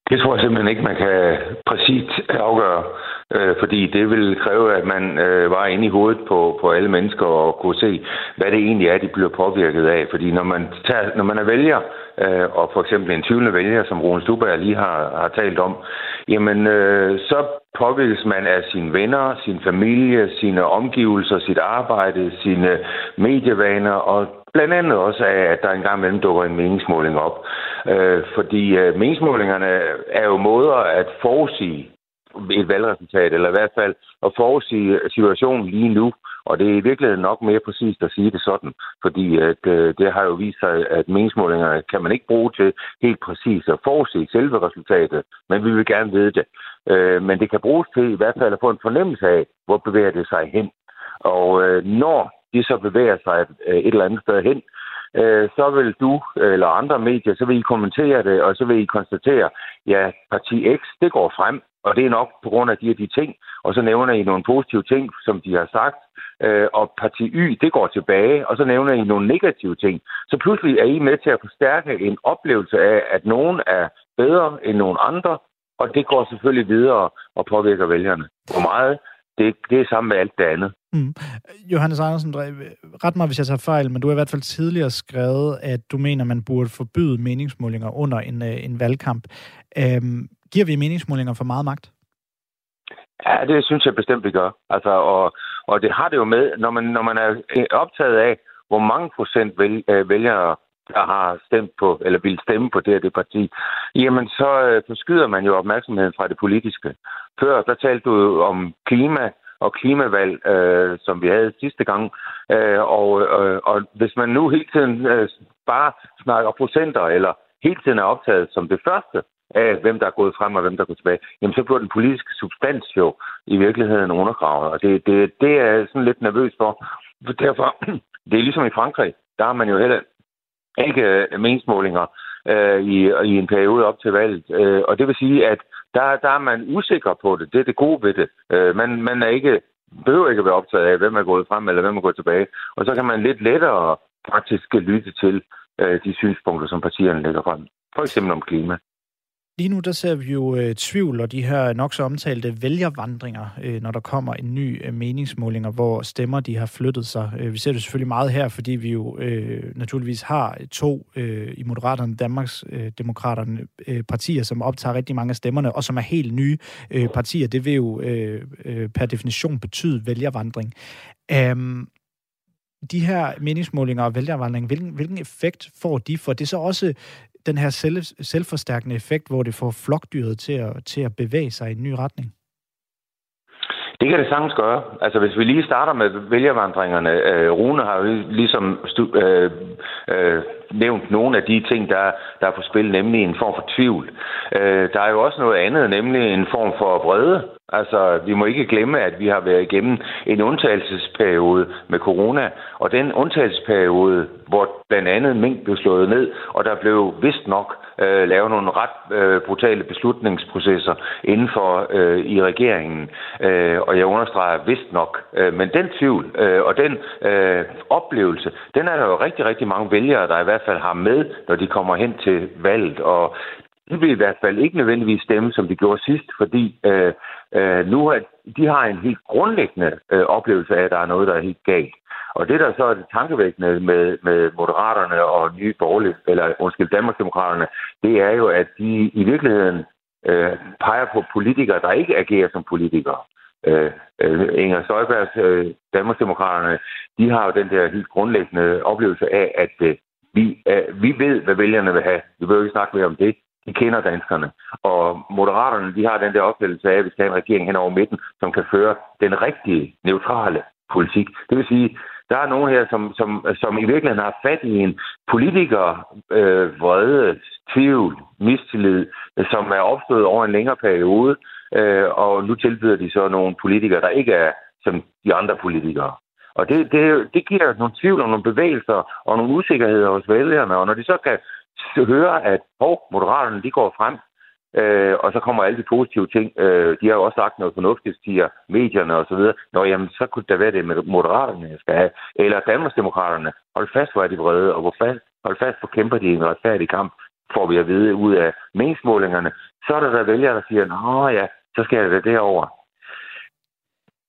Det tror jeg simpelthen ikke, man kan præcist afgøre, øh, fordi det vil kræve, at man øh, var inde i hovedet på, på alle mennesker og kunne se, hvad det egentlig er, de bliver påvirket af. Fordi når man, tager, når man er vælger, øh, og for eksempel en tvivlende vælger, som Rune Stuberg lige har, har talt om, jamen øh, så påvirkes man af sine venner, sin familie, sine omgivelser, sit arbejde, sine medievaner, og blandt andet også af, at der engang imellem dukker en meningsmåling op. Øh, fordi øh, meningsmålingerne er jo måder at forudsige et valgresultat, eller i hvert fald at forudsige situationen lige nu. Og det er i virkeligheden nok mere præcist at sige det sådan, fordi at, øh, det har jo vist sig, at meningsmålinger kan man ikke bruge til helt præcis at forudse selve resultatet, men vi vil gerne vide det. Øh, men det kan bruges til i hvert fald at få en fornemmelse af, hvor bevæger det sig hen. Og øh, når de så bevæger sig øh, et eller andet sted hen, øh, så vil du eller andre medier, så vil I kommentere det, og så vil I konstatere, ja, parti X, det går frem, og det er nok på grund af de og de ting. Og så nævner I nogle positive ting, som de har sagt, øh, og parti Y, det går tilbage, og så nævner I nogle negative ting. Så pludselig er I med til at forstærke en oplevelse af, at nogen er bedre end nogen andre, og det går selvfølgelig videre og påvirker vælgerne. Hvor meget, det, det er sammen med alt det andet. Mm. Johannes Andersen, ret mig, hvis jeg tager fejl, men du har i hvert fald tidligere skrevet, at du mener, man burde forbyde meningsmålinger under en, øh, en valgkamp. Øhm, giver vi meningsmålinger for meget magt? Ja, det synes jeg bestemt, vi gør. Altså, og, og det har det jo med, når man, når man er øh, optaget af, hvor mange procent vælg, øh, vælgere der har stemt på, eller vil stemme på det her det parti, jamen så øh, forskyder man jo opmærksomheden fra det politiske. Før, der talte du om klima og klimavalg, øh, som vi havde sidste gang. Øh, og, øh, og hvis man nu hele tiden øh, bare snakker procenter, eller hele tiden er optaget som det første af, hvem der er gået frem og hvem der er gået tilbage, jamen så bliver den politiske substans jo i virkeligheden undergravet. Og det, det, det er jeg sådan lidt nervøs for. For derfor, <clears throat> det er ligesom i Frankrig, der har man jo heller ikke øh, meningsmålinger øh, i, i en periode op til valget. Øh, og det vil sige, at der, der er man usikker på det. Det er det gode ved det. Øh, man, man er ikke, behøver ikke at være optaget af, hvem er gået frem eller hvem er gået tilbage. Og så kan man lidt lettere faktisk lytte til øh, de synspunkter, som partierne lægger frem. For eksempel om klima. Lige nu der ser vi jo øh, tvivl og de her nok så omtalte vælgervandringer, øh, når der kommer en ny øh, meningsmålinger, hvor stemmer de har flyttet sig. Øh, vi ser det selvfølgelig meget her, fordi vi jo øh, naturligvis har to øh, i Moderaterne, Danmarks øh, Demokraterne øh, partier, som optager rigtig mange af stemmerne, og som er helt nye øh, partier. Det vil jo øh, øh, per definition betyde vælgervandring. Um, de her meningsmålinger og vælgervandring, hvilken, hvilken effekt får de? For det er så også den her selv, selvforstærkende effekt, hvor det får flokdyret til at, til at bevæge sig i en ny retning? Det kan det sagtens gøre. Altså hvis vi lige starter med vælgervandringerne. Øh, Rune har jo ligesom stu- øh, øh, nævnt nogle af de ting, der, der er på spil, nemlig en form for tvivl. Øh, der er jo også noget andet, nemlig en form for vrede. Altså, vi må ikke glemme, at vi har været igennem en undtagelsesperiode med corona, og den undtagelsesperiode, hvor blandt andet mink blev slået ned, og der blev vist nok øh, lave nogle ret øh, brutale beslutningsprocesser inden for øh, i regeringen, øh, og jeg understreger vist nok. Øh, men den tvivl øh, og den øh, oplevelse, den er der jo rigtig, rigtig mange vælgere, der i hvert fald har med, når de kommer hen til valget, og de vil i hvert fald ikke nødvendigvis stemme, som de gjorde sidst, fordi øh, øh, nu er, de har en helt grundlæggende øh, oplevelse af, at der er noget, der er helt galt. Og det, der så er det tankevækkende med, med Moderaterne og Nye Borgerlige, eller undskyld, Danmarksdemokraterne, det er jo, at de i virkeligheden øh, peger på politikere, der ikke agerer som politikere. Øh, øh, Inger Støjbergs øh, Danmarksdemokraterne, de har jo den der helt grundlæggende oplevelse af, at øh, vi, øh, vi ved, hvad vælgerne vil have. Vi behøver ikke snakke mere om det de kender danskerne. Og Moderaterne, de har den der opfattelse af, at vi skal have en regering hen over midten, som kan føre den rigtige, neutrale politik. Det vil sige, der er nogen her, som, som, som i virkeligheden har fat i en politiker, øh, vrede, tvivl, mistillid, som er opstået over en længere periode, øh, og nu tilbyder de så nogle politikere, der ikke er som de andre politikere. Og det, det, det giver nogle tvivl og nogle bevægelser og nogle usikkerheder hos vælgerne, og når de så kan høre, at hov, moderaterne de går frem, øh, og så kommer alle de positive ting. Øh, de har jo også sagt noget fornuftigt, siger medierne og så videre. Nå, jamen, så kunne det være det med moderaterne, jeg skal have. Eller Danmarksdemokraterne. Hold fast, hvor er de vrede, og hvor fast, hold fast, hvor kæmper de en retfærdig kamp, får vi at vide ud af meningsmålingerne. Så er der der vælgere, der siger, nå ja, så skal jeg da derover.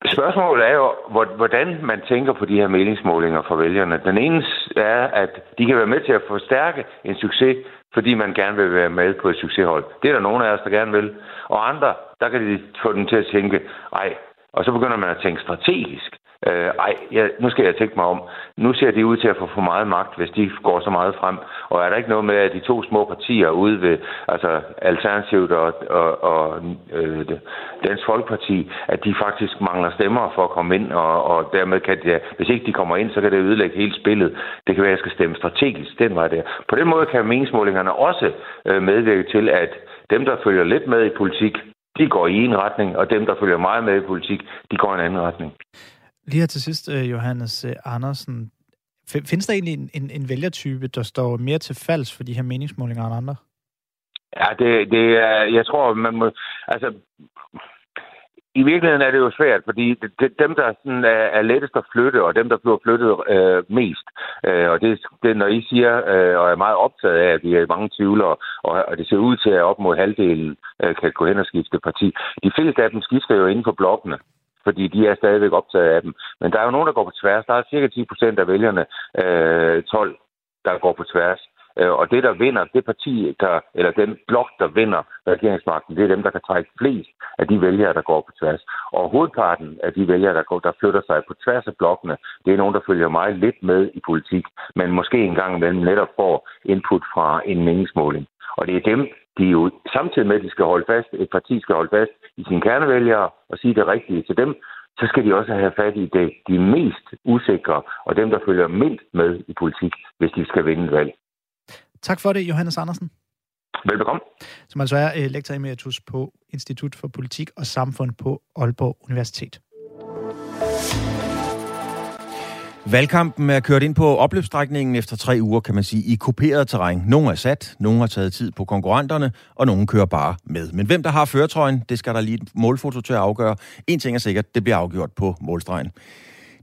Spørgsmålet er jo, hvordan man tænker på de her meningsmålinger for vælgerne. Den ene er, at de kan være med til at forstærke en succes, fordi man gerne vil være med på et succeshold. Det er der nogle af os, der gerne vil. Og andre, der kan de få dem til at tænke, ej, og så begynder man at tænke strategisk. Øh, ej, ja, nu skal jeg tænke mig om. Nu ser de ud til at få for meget magt, hvis de går så meget frem. Og er der ikke noget med, at de to små partier ude ved, altså Alternativet og, og, og øh, Dansk Folkeparti, at de faktisk mangler stemmer for at komme ind, og, og dermed kan det, hvis ikke de kommer ind, så kan det ødelægge hele spillet. Det kan være, at jeg skal stemme strategisk den vej der. På den måde kan meningsmålingerne også øh, medvirke til, at dem, der følger lidt med i politik, de går i en retning, og dem, der følger meget med i politik, de går i en anden retning. Lige her til sidst, øh, Johannes øh, Andersen. Findes der egentlig en, en, en vælgertype, der står mere til falds for de her meningsmålinger end andre? Ja, det, det er, jeg tror, man må, altså, i virkeligheden er det jo svært, fordi det, det, dem, der sådan er, er lettest at flytte, og dem, der bliver flyttet øh, mest, øh, og det, det, når I siger, øh, og er meget optaget af, at vi er mange tvivlere, og, og det ser ud til, at op mod halvdelen øh, kan gå hen og skifte parti. De fleste af dem skifter jo inden for blokkene fordi de er stadigvæk optaget af dem. Men der er jo nogen, der går på tværs. Der er cirka 10 procent af vælgerne, øh, 12, der går på tværs. Øh, og det, der vinder, det parti, der, eller den blok, der vinder regeringsmagten, det er dem, der kan trække flest af de vælgere, der går på tværs. Og hovedparten af de vælgere, der, går, der flytter sig på tværs af blokkene, det er nogen, der følger meget lidt med i politik, men måske en gang imellem netop får input fra en meningsmåling. Og det er dem, de jo samtidig med, at de skal holde fast, et parti skal holde fast i sine kernevælgere og sige det rigtige til dem, så skal de også have fat i det, de mest usikre, og dem, der følger mindst med i politik, hvis de skal vinde valg. Tak for det, Johannes Andersen. Velbekomme. Som altså er øh, lektor emeritus på Institut for Politik og Samfund på Aalborg Universitet. Valgkampen er kørt ind på opløbsstrækningen efter tre uger, kan man sige, i kuperet terræn. Nogle er sat, nogle har taget tid på konkurrenterne, og nogle kører bare med. Men hvem der har føretrøjen, det skal der lige et målfoto til at afgøre. En ting er sikkert, det bliver afgjort på målstregen.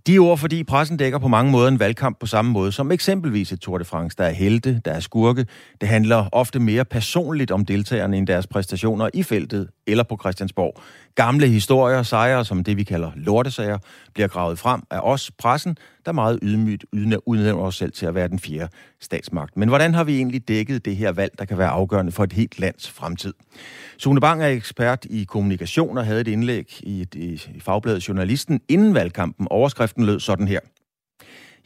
De ord, fordi pressen dækker på mange måder en valgkamp på samme måde som eksempelvis et Tour de France. Der er helte, der er skurke. Det handler ofte mere personligt om deltagerne end deres præstationer i feltet eller på Christiansborg. Gamle historier, sejre som det, vi kalder lortesager, bliver gravet frem af os, pressen, der meget ydmygt udnævner os selv til at være den fjerde statsmagt. Men hvordan har vi egentlig dækket det her valg, der kan være afgørende for et helt lands fremtid? Sune Bang er ekspert i kommunikation og havde et indlæg i, et, i Fagbladet Journalisten inden valgkampen. Overskriften lød sådan her.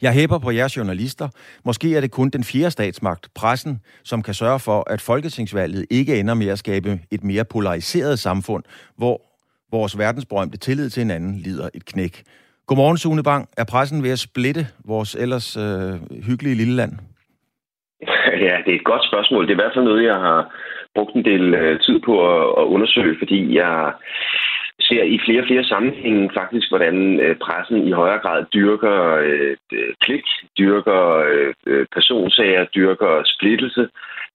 Jeg hæber på jeres journalister. Måske er det kun den fjerde statsmagt, pressen, som kan sørge for, at folketingsvalget ikke ender med at skabe et mere polariseret samfund, hvor vores verdensberømte tillid til hinanden lider et knæk. Godmorgen, Sune Bang. Er pressen ved at splitte vores ellers øh, hyggelige lille land? <laughs> Ja, det er et godt spørgsmål. Det er i hvert fald noget, jeg har brugt en del øh, tid på at, at undersøge, fordi jeg ser i flere og flere sammenhænge faktisk, hvordan øh, pressen i højere grad dyrker øh, øh klik, dyrker øh, øh, personsager, dyrker splittelse.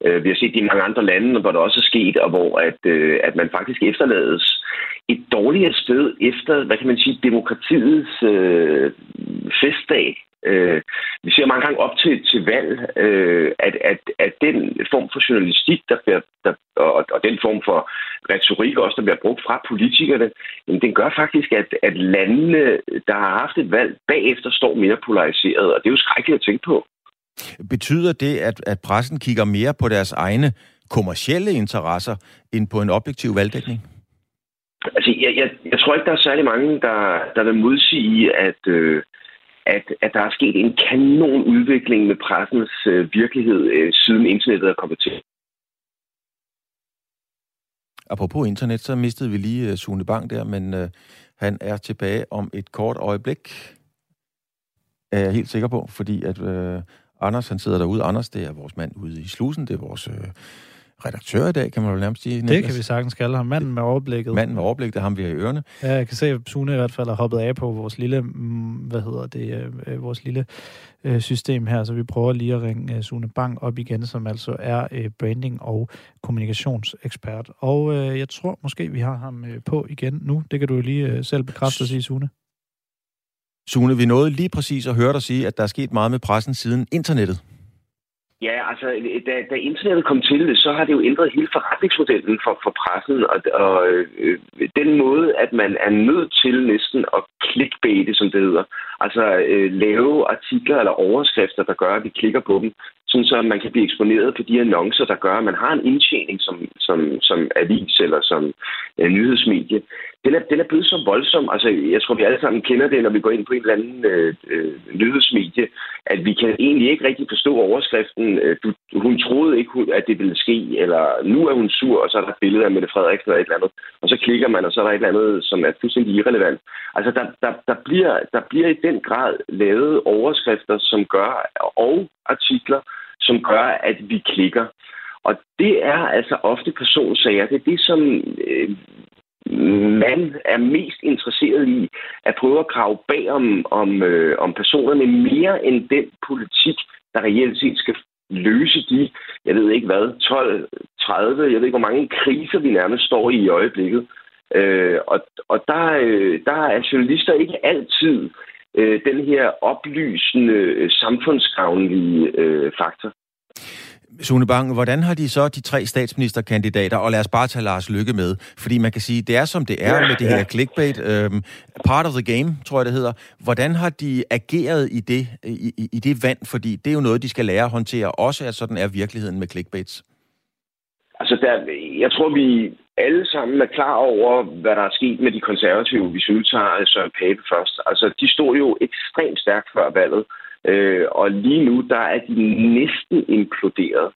Øh, vi har set det i mange andre lande, hvor det også er sket, og hvor at, øh, at man faktisk efterlades et dårligere sted efter, hvad kan man sige, demokratiets øh, festdag. Øh, vi ser mange gange op til, til valg, øh, at, at, at den form for journalistik, der, bliver, der og, og den form for retorik også, der bliver brugt fra politikerne, jamen, den gør faktisk, at, at landene, der har haft et valg, bagefter står mere polariseret, og det er jo skrækkeligt at tænke på. Betyder det, at, at pressen kigger mere på deres egne kommercielle interesser, end på en objektiv valgdækning? Altså, jeg, jeg, jeg tror ikke, der er særlig mange, der, der vil modsige, at, øh, at, at der er sket en kanon udvikling med pressens øh, virkelighed, øh, siden internettet er kommet til. Apropos internet, så mistede vi lige uh, Sune Bang der, men uh, han er tilbage om et kort øjeblik, er jeg helt sikker på, fordi at uh, Anders, han sidder derude. Anders, det er vores mand ude i slusen, det er vores... Uh, redaktør i dag, kan man jo nærmest sige. Niklas. Det kan vi sagtens kalde ham. Manden med overblikket. Manden med overblik, det er ham, vi har i ørerne. Ja, jeg kan se, at Sune i hvert fald har hoppet af på vores lille, mm, hvad hedder det, øh, øh, vores lille øh, system her, så vi prøver lige at ringe Sune Bang op igen, som altså er branding- og kommunikationsekspert. Og jeg tror måske, vi har ham på igen nu. Det kan du lige selv bekræfte og sige, Sune. Sune, vi nåede lige præcis at høre dig sige, at der er sket meget med pressen siden internettet. Ja, altså, da, da internettet kom til, så har det jo ændret hele forretningsmodellen for, for pressen, og, og øh, den måde, at man er nødt til næsten at clickbaite, som det hedder, altså øh, lave artikler eller overskrifter, der gør, at vi klikker på dem, sådan så man kan blive eksponeret på de annoncer, der gør, at man har en indtjening som, som, som avis eller som øh, nyhedsmedie. Den er, den er blevet så voldsom. Altså, jeg tror, vi alle sammen kender det, når vi går ind på en eller anden øh, øh, nyhedsmedie, at vi kan egentlig ikke rigtig forstå overskriften. Øh, du, hun troede ikke, at det ville ske, eller nu er hun sur, og så er der billeder af Mette Frederiksen eller et eller andet. Og så klikker man, og så er der et eller andet, som er fuldstændig irrelevant. Altså, der, der, der, bliver, der bliver i den grad lavet overskrifter, som gør, og artikler, som gør, at vi klikker. Og det er altså ofte personsager. Det er det, som øh, man er mest interesseret i, at prøve at grave bag om, om, øh, om personerne mere end den politik, der reelt set skal løse de, jeg ved ikke hvad, 12, 30, jeg ved ikke, hvor mange kriser vi nærmest står i i øjeblikket. Øh, og og der, øh, der er journalister ikke altid øh, den her oplysende, øh, samfundsgavnlige øh, faktor. Sune Bang, hvordan har de så de tre statsministerkandidater, og lad os bare tage Lars Lykke med, fordi man kan sige, det er som det er ja, med det her ja. clickbait, øhm, part of the game, tror jeg det hedder. Hvordan har de ageret i det, i, i det vand, fordi det er jo noget, de skal lære at håndtere, også at sådan er virkeligheden med clickbaits? Altså, der, jeg tror, vi alle sammen er klar over, hvad der er sket med de konservative, hvis vi tager øh, Søren Pape først. Altså, de stod jo ekstremt stærkt før valget, øh, og lige nu, der er de næsten imploderet.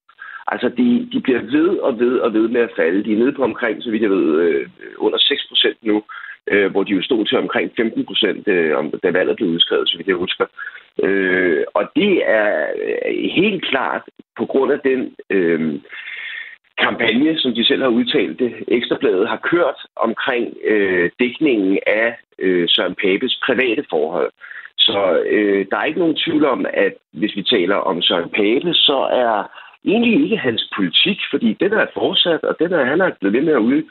Altså, de, de bliver ved og ved og ved med at falde. De er nede på omkring, så vidt jeg ved, øh, under 6 procent nu, øh, hvor de jo stod til omkring 15 procent, øh, da valget blev udskrevet, så vidt jeg husker. Øh, og det er helt klart på grund af den... Øh, kampagne, som de selv har udtalt det, Ekstrabladet har kørt omkring øh, dækningen af øh, Søren Papes private forhold. Så øh, der er ikke nogen tvivl om, at hvis vi taler om Søren Pape, så er egentlig ikke hans politik, fordi den er fortsat, og den er, han er blevet ved med at ud,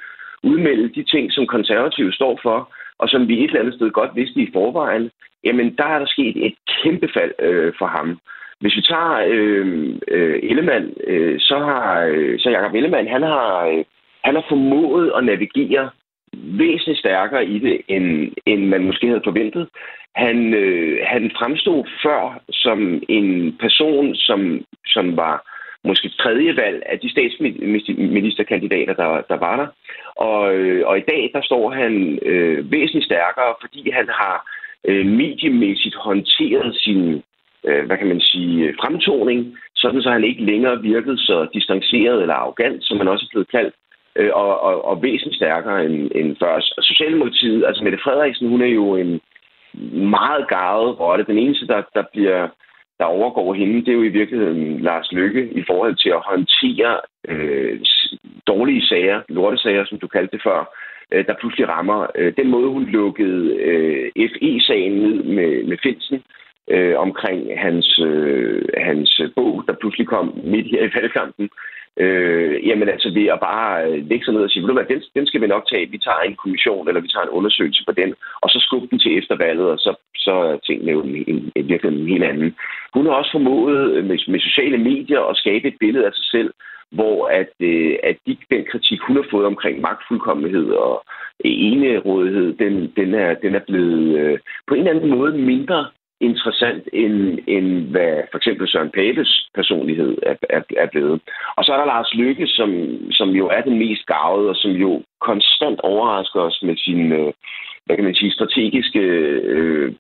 udmelde de ting, som konservative står for, og som vi et eller andet sted godt vidste i forvejen, jamen der er der sket et kæmpe fald øh, for ham. Hvis vi tager øh, øh, Ellemann, øh, så har øh, så Jacob Ellemann, han har, øh, han har formået at navigere væsentligt stærkere i det, end, end man måske havde forventet. Han, øh, han fremstod før som en person, som, som var måske tredje valg af de statsministerkandidater, der, der var der. Og, øh, og i dag, der står han øh, væsentligt stærkere, fordi han har øh, mediemæssigt håndteret sin, øh, hvad kan man sige, øh, fremtoning, sådan så han ikke længere virkede så distanceret eller arrogant, som han også er blevet kaldt, øh, og, og, og væsentligt stærkere end, end før. Socialdemokratiet, altså Mette Frederiksen, hun er jo en meget gavet rotte. Den eneste, der, der bliver der overgår hende, det er jo i virkeligheden Lars Lykke i forhold til at håndtere øh, dårlige sager, lortesager, som du kaldte det før, øh, der pludselig rammer. Øh, den måde, hun lukkede øh, FE-sagen ned med, med Finsen, øh, omkring hans, øh, hans bog, der pludselig kom midt her i valgkampen, Øh, jamen altså ved at bare øh, lægge sig ned og sige, hvad, den, den skal vi nok tage, vi tager en kommission, eller vi tager en undersøgelse på den, og så skubbe den til eftervalget, og så, så er tingene jo en, en, en, virkelig en helt anden. Hun har også formået øh, med, med sociale medier at skabe et billede af sig selv, hvor at, øh, at de, den kritik, hun har fået omkring magtfuldkommenhed og enerådighed, den, den, er, den er blevet øh, på en eller anden måde mindre interessant, end, end hvad for eksempel Søren Papes personlighed er, er, er blevet. Og så er der Lars Lykke, som, som jo er den mest gavede, og som jo konstant overrasker os med sine, øh, hvad kan man sige, strategiske øh,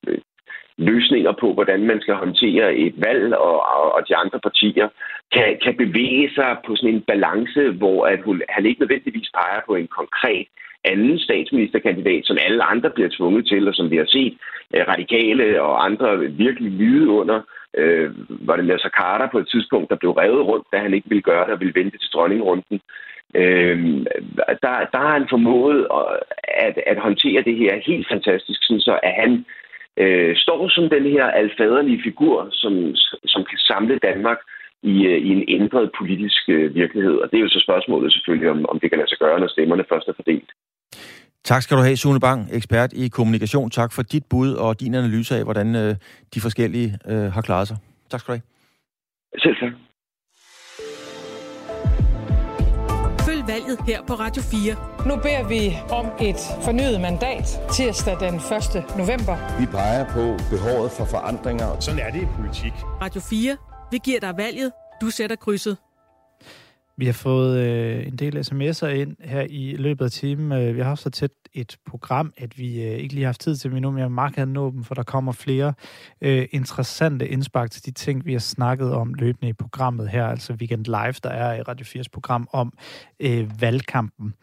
løsninger på, hvordan man skal håndtere et valg, og, og, og de andre partier kan, kan bevæge sig på sådan en balance, hvor at hun, han ikke nødvendigvis peger på en konkret anden statsministerkandidat, som alle andre bliver tvunget til, og som vi har set eh, radikale og andre virkelig lyde under. Øh, var det Nasser Carter på et tidspunkt, der blev revet rundt, da han ikke ville gøre det og ville vente til dronningrunden. Øh, der, der har han formået at, at håndtere det her helt fantastisk, sådan så at han øh, står som den her alfaderlige figur, som, som kan samle Danmark i, øh, i en ændret politisk øh, virkelighed. Og det er jo så spørgsmålet selvfølgelig, om, om det kan lade sig gøre, når stemmerne først er fordelt. Tak skal du have, Sune Bang, ekspert i kommunikation. Tak for dit bud og din analyse af, hvordan øh, de forskellige øh, har klaret sig. Tak skal du have. Selv tak. Her på Radio 4. Nu beder vi om et fornyet mandat tirsdag den 1. november. Vi peger på behovet for forandringer. Sådan er det i politik. Radio 4. Vi giver dig valget. Du sætter krydset. Vi har fået øh, en del sms'er ind her i løbet af timen. Øh, vi har haft så tæt et program, at vi øh, ikke lige har haft tid til endnu, men jeg meget gerne nå dem, for der kommer flere øh, interessante indspark til de ting, vi har snakket om løbende i programmet her, altså Weekend Live, der er i Radio 4's program om øh, valgkampen.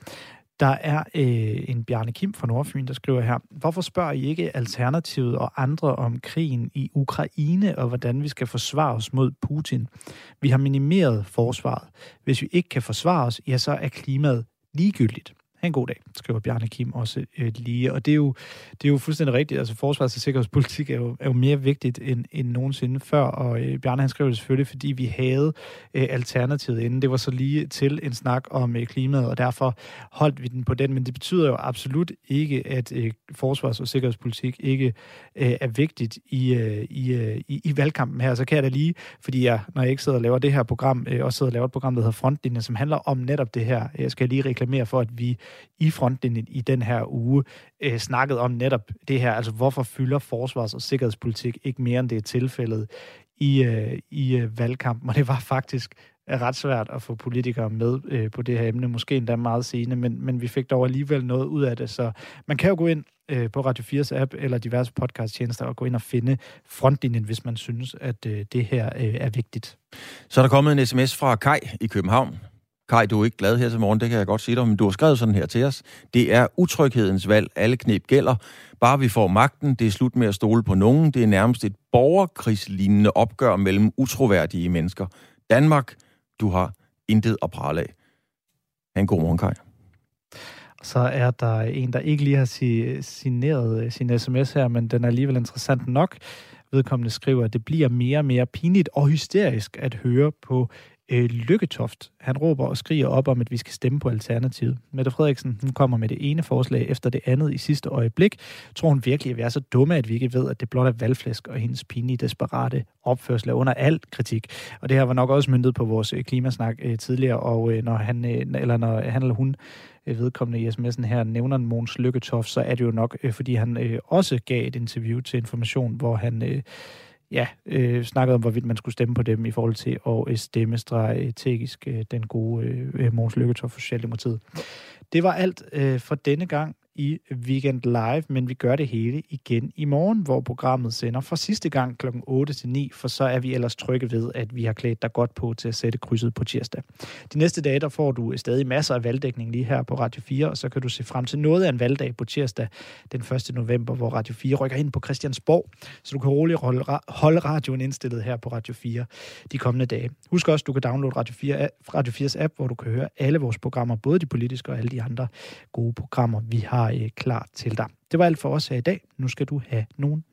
Der er øh, en Bjarne Kim fra Nordfyn, der skriver her, hvorfor spørger I ikke Alternativet og andre om krigen i Ukraine og hvordan vi skal forsvare os mod Putin? Vi har minimeret forsvaret. Hvis vi ikke kan forsvare os, ja, så er klimaet ligegyldigt. Ha' en god dag, skriver Bjarne Kim også øh, lige. Og det er, jo, det er jo fuldstændig rigtigt. Altså forsvars- og sikkerhedspolitik er jo, er jo mere vigtigt end, end nogensinde før. Og øh, Bjarne han skrev det selvfølgelig, fordi vi havde øh, alternativet inden. Det var så lige til en snak om øh, klimaet, og derfor holdt vi den på den. Men det betyder jo absolut ikke, at øh, forsvars- og sikkerhedspolitik ikke øh, er vigtigt i, øh, i, øh, i, i valgkampen her. Så kan jeg da lige, fordi jeg, når jeg ikke sidder og laver det her program, øh, også sidder og laver et program, der hedder Frontlinjen, som handler om netop det her. Øh, jeg skal lige reklamere for, at vi i Frontlinjen i den her uge øh, snakket om netop det her. Altså, hvorfor fylder forsvars- og sikkerhedspolitik ikke mere, end det er tilfældet i, øh, i øh, valgkampen? <laughs> Og det var faktisk ret svært at få politikere med øh, på det her emne, måske endda meget sene, men, men vi fik dog alligevel noget ud af det, så man kan jo gå ind øh, på Radio 4's app eller diverse podcasttjenester og gå ind og finde frontlinjen, hvis man synes, at øh, det her øh, er vigtigt. Så er der kommet en sms fra Kai i København. Kai, du er ikke glad her til morgen, det kan jeg godt sige dig, men du har skrevet sådan her til os. Det er utryghedens valg, alle knep gælder. Bare vi får magten, det er slut med at stole på nogen. Det er nærmest et borgerkrigslignende opgør mellem utroværdige mennesker. Danmark, du har intet at prale af. Ha' en god morgen, Kai. Så er der en, der ikke lige har signeret øh, sin sms her, men den er alligevel interessant nok. Vedkommende skriver, at det bliver mere og mere pinligt og hysterisk at høre på øh, Lykketoft. Han råber og skriger op om, at vi skal stemme på Alternativet. Mette Frederiksen hun kommer med det ene forslag efter det andet i sidste øjeblik. Tror hun virkelig, at vi er så dumme, at vi ikke ved, at det blot er valgflæsk og hendes pinlige, desperate opførsel er under al kritik. Og det her var nok også myndet på vores øh, klimasnak øh, tidligere, og øh, når han øh, eller når han eller hun øh, vedkommende i sms'en her nævner Måns Lykketoft, så er det jo nok, øh, fordi han øh, også gav et interview til Information, hvor han øh, ja, øh, snakkede om, hvorvidt man skulle stemme på dem i forhold til at øh, stemme strategisk øh, den gode øh, Måns Lykketoff for Socialdemokratiet. Det var alt øh, for denne gang i Weekend Live, men vi gør det hele igen i morgen, hvor programmet sender for sidste gang kl. 8 til 9, for så er vi ellers trygge ved, at vi har klædt dig godt på til at sætte krydset på tirsdag. De næste dage, der får du stadig masser af valgdækning lige her på Radio 4, og så kan du se frem til noget af en valgdag på tirsdag den 1. november, hvor Radio 4 rykker ind på Christiansborg, så du kan roligt holde, holde radioen indstillet her på Radio 4 de kommende dage. Husk også, du kan downloade Radio, 4, Radio 4's app, hvor du kan høre alle vores programmer, både de politiske og alle de andre gode programmer, vi har Øh, klar til dig. Det var alt for os her i dag. Nu skal du have nogle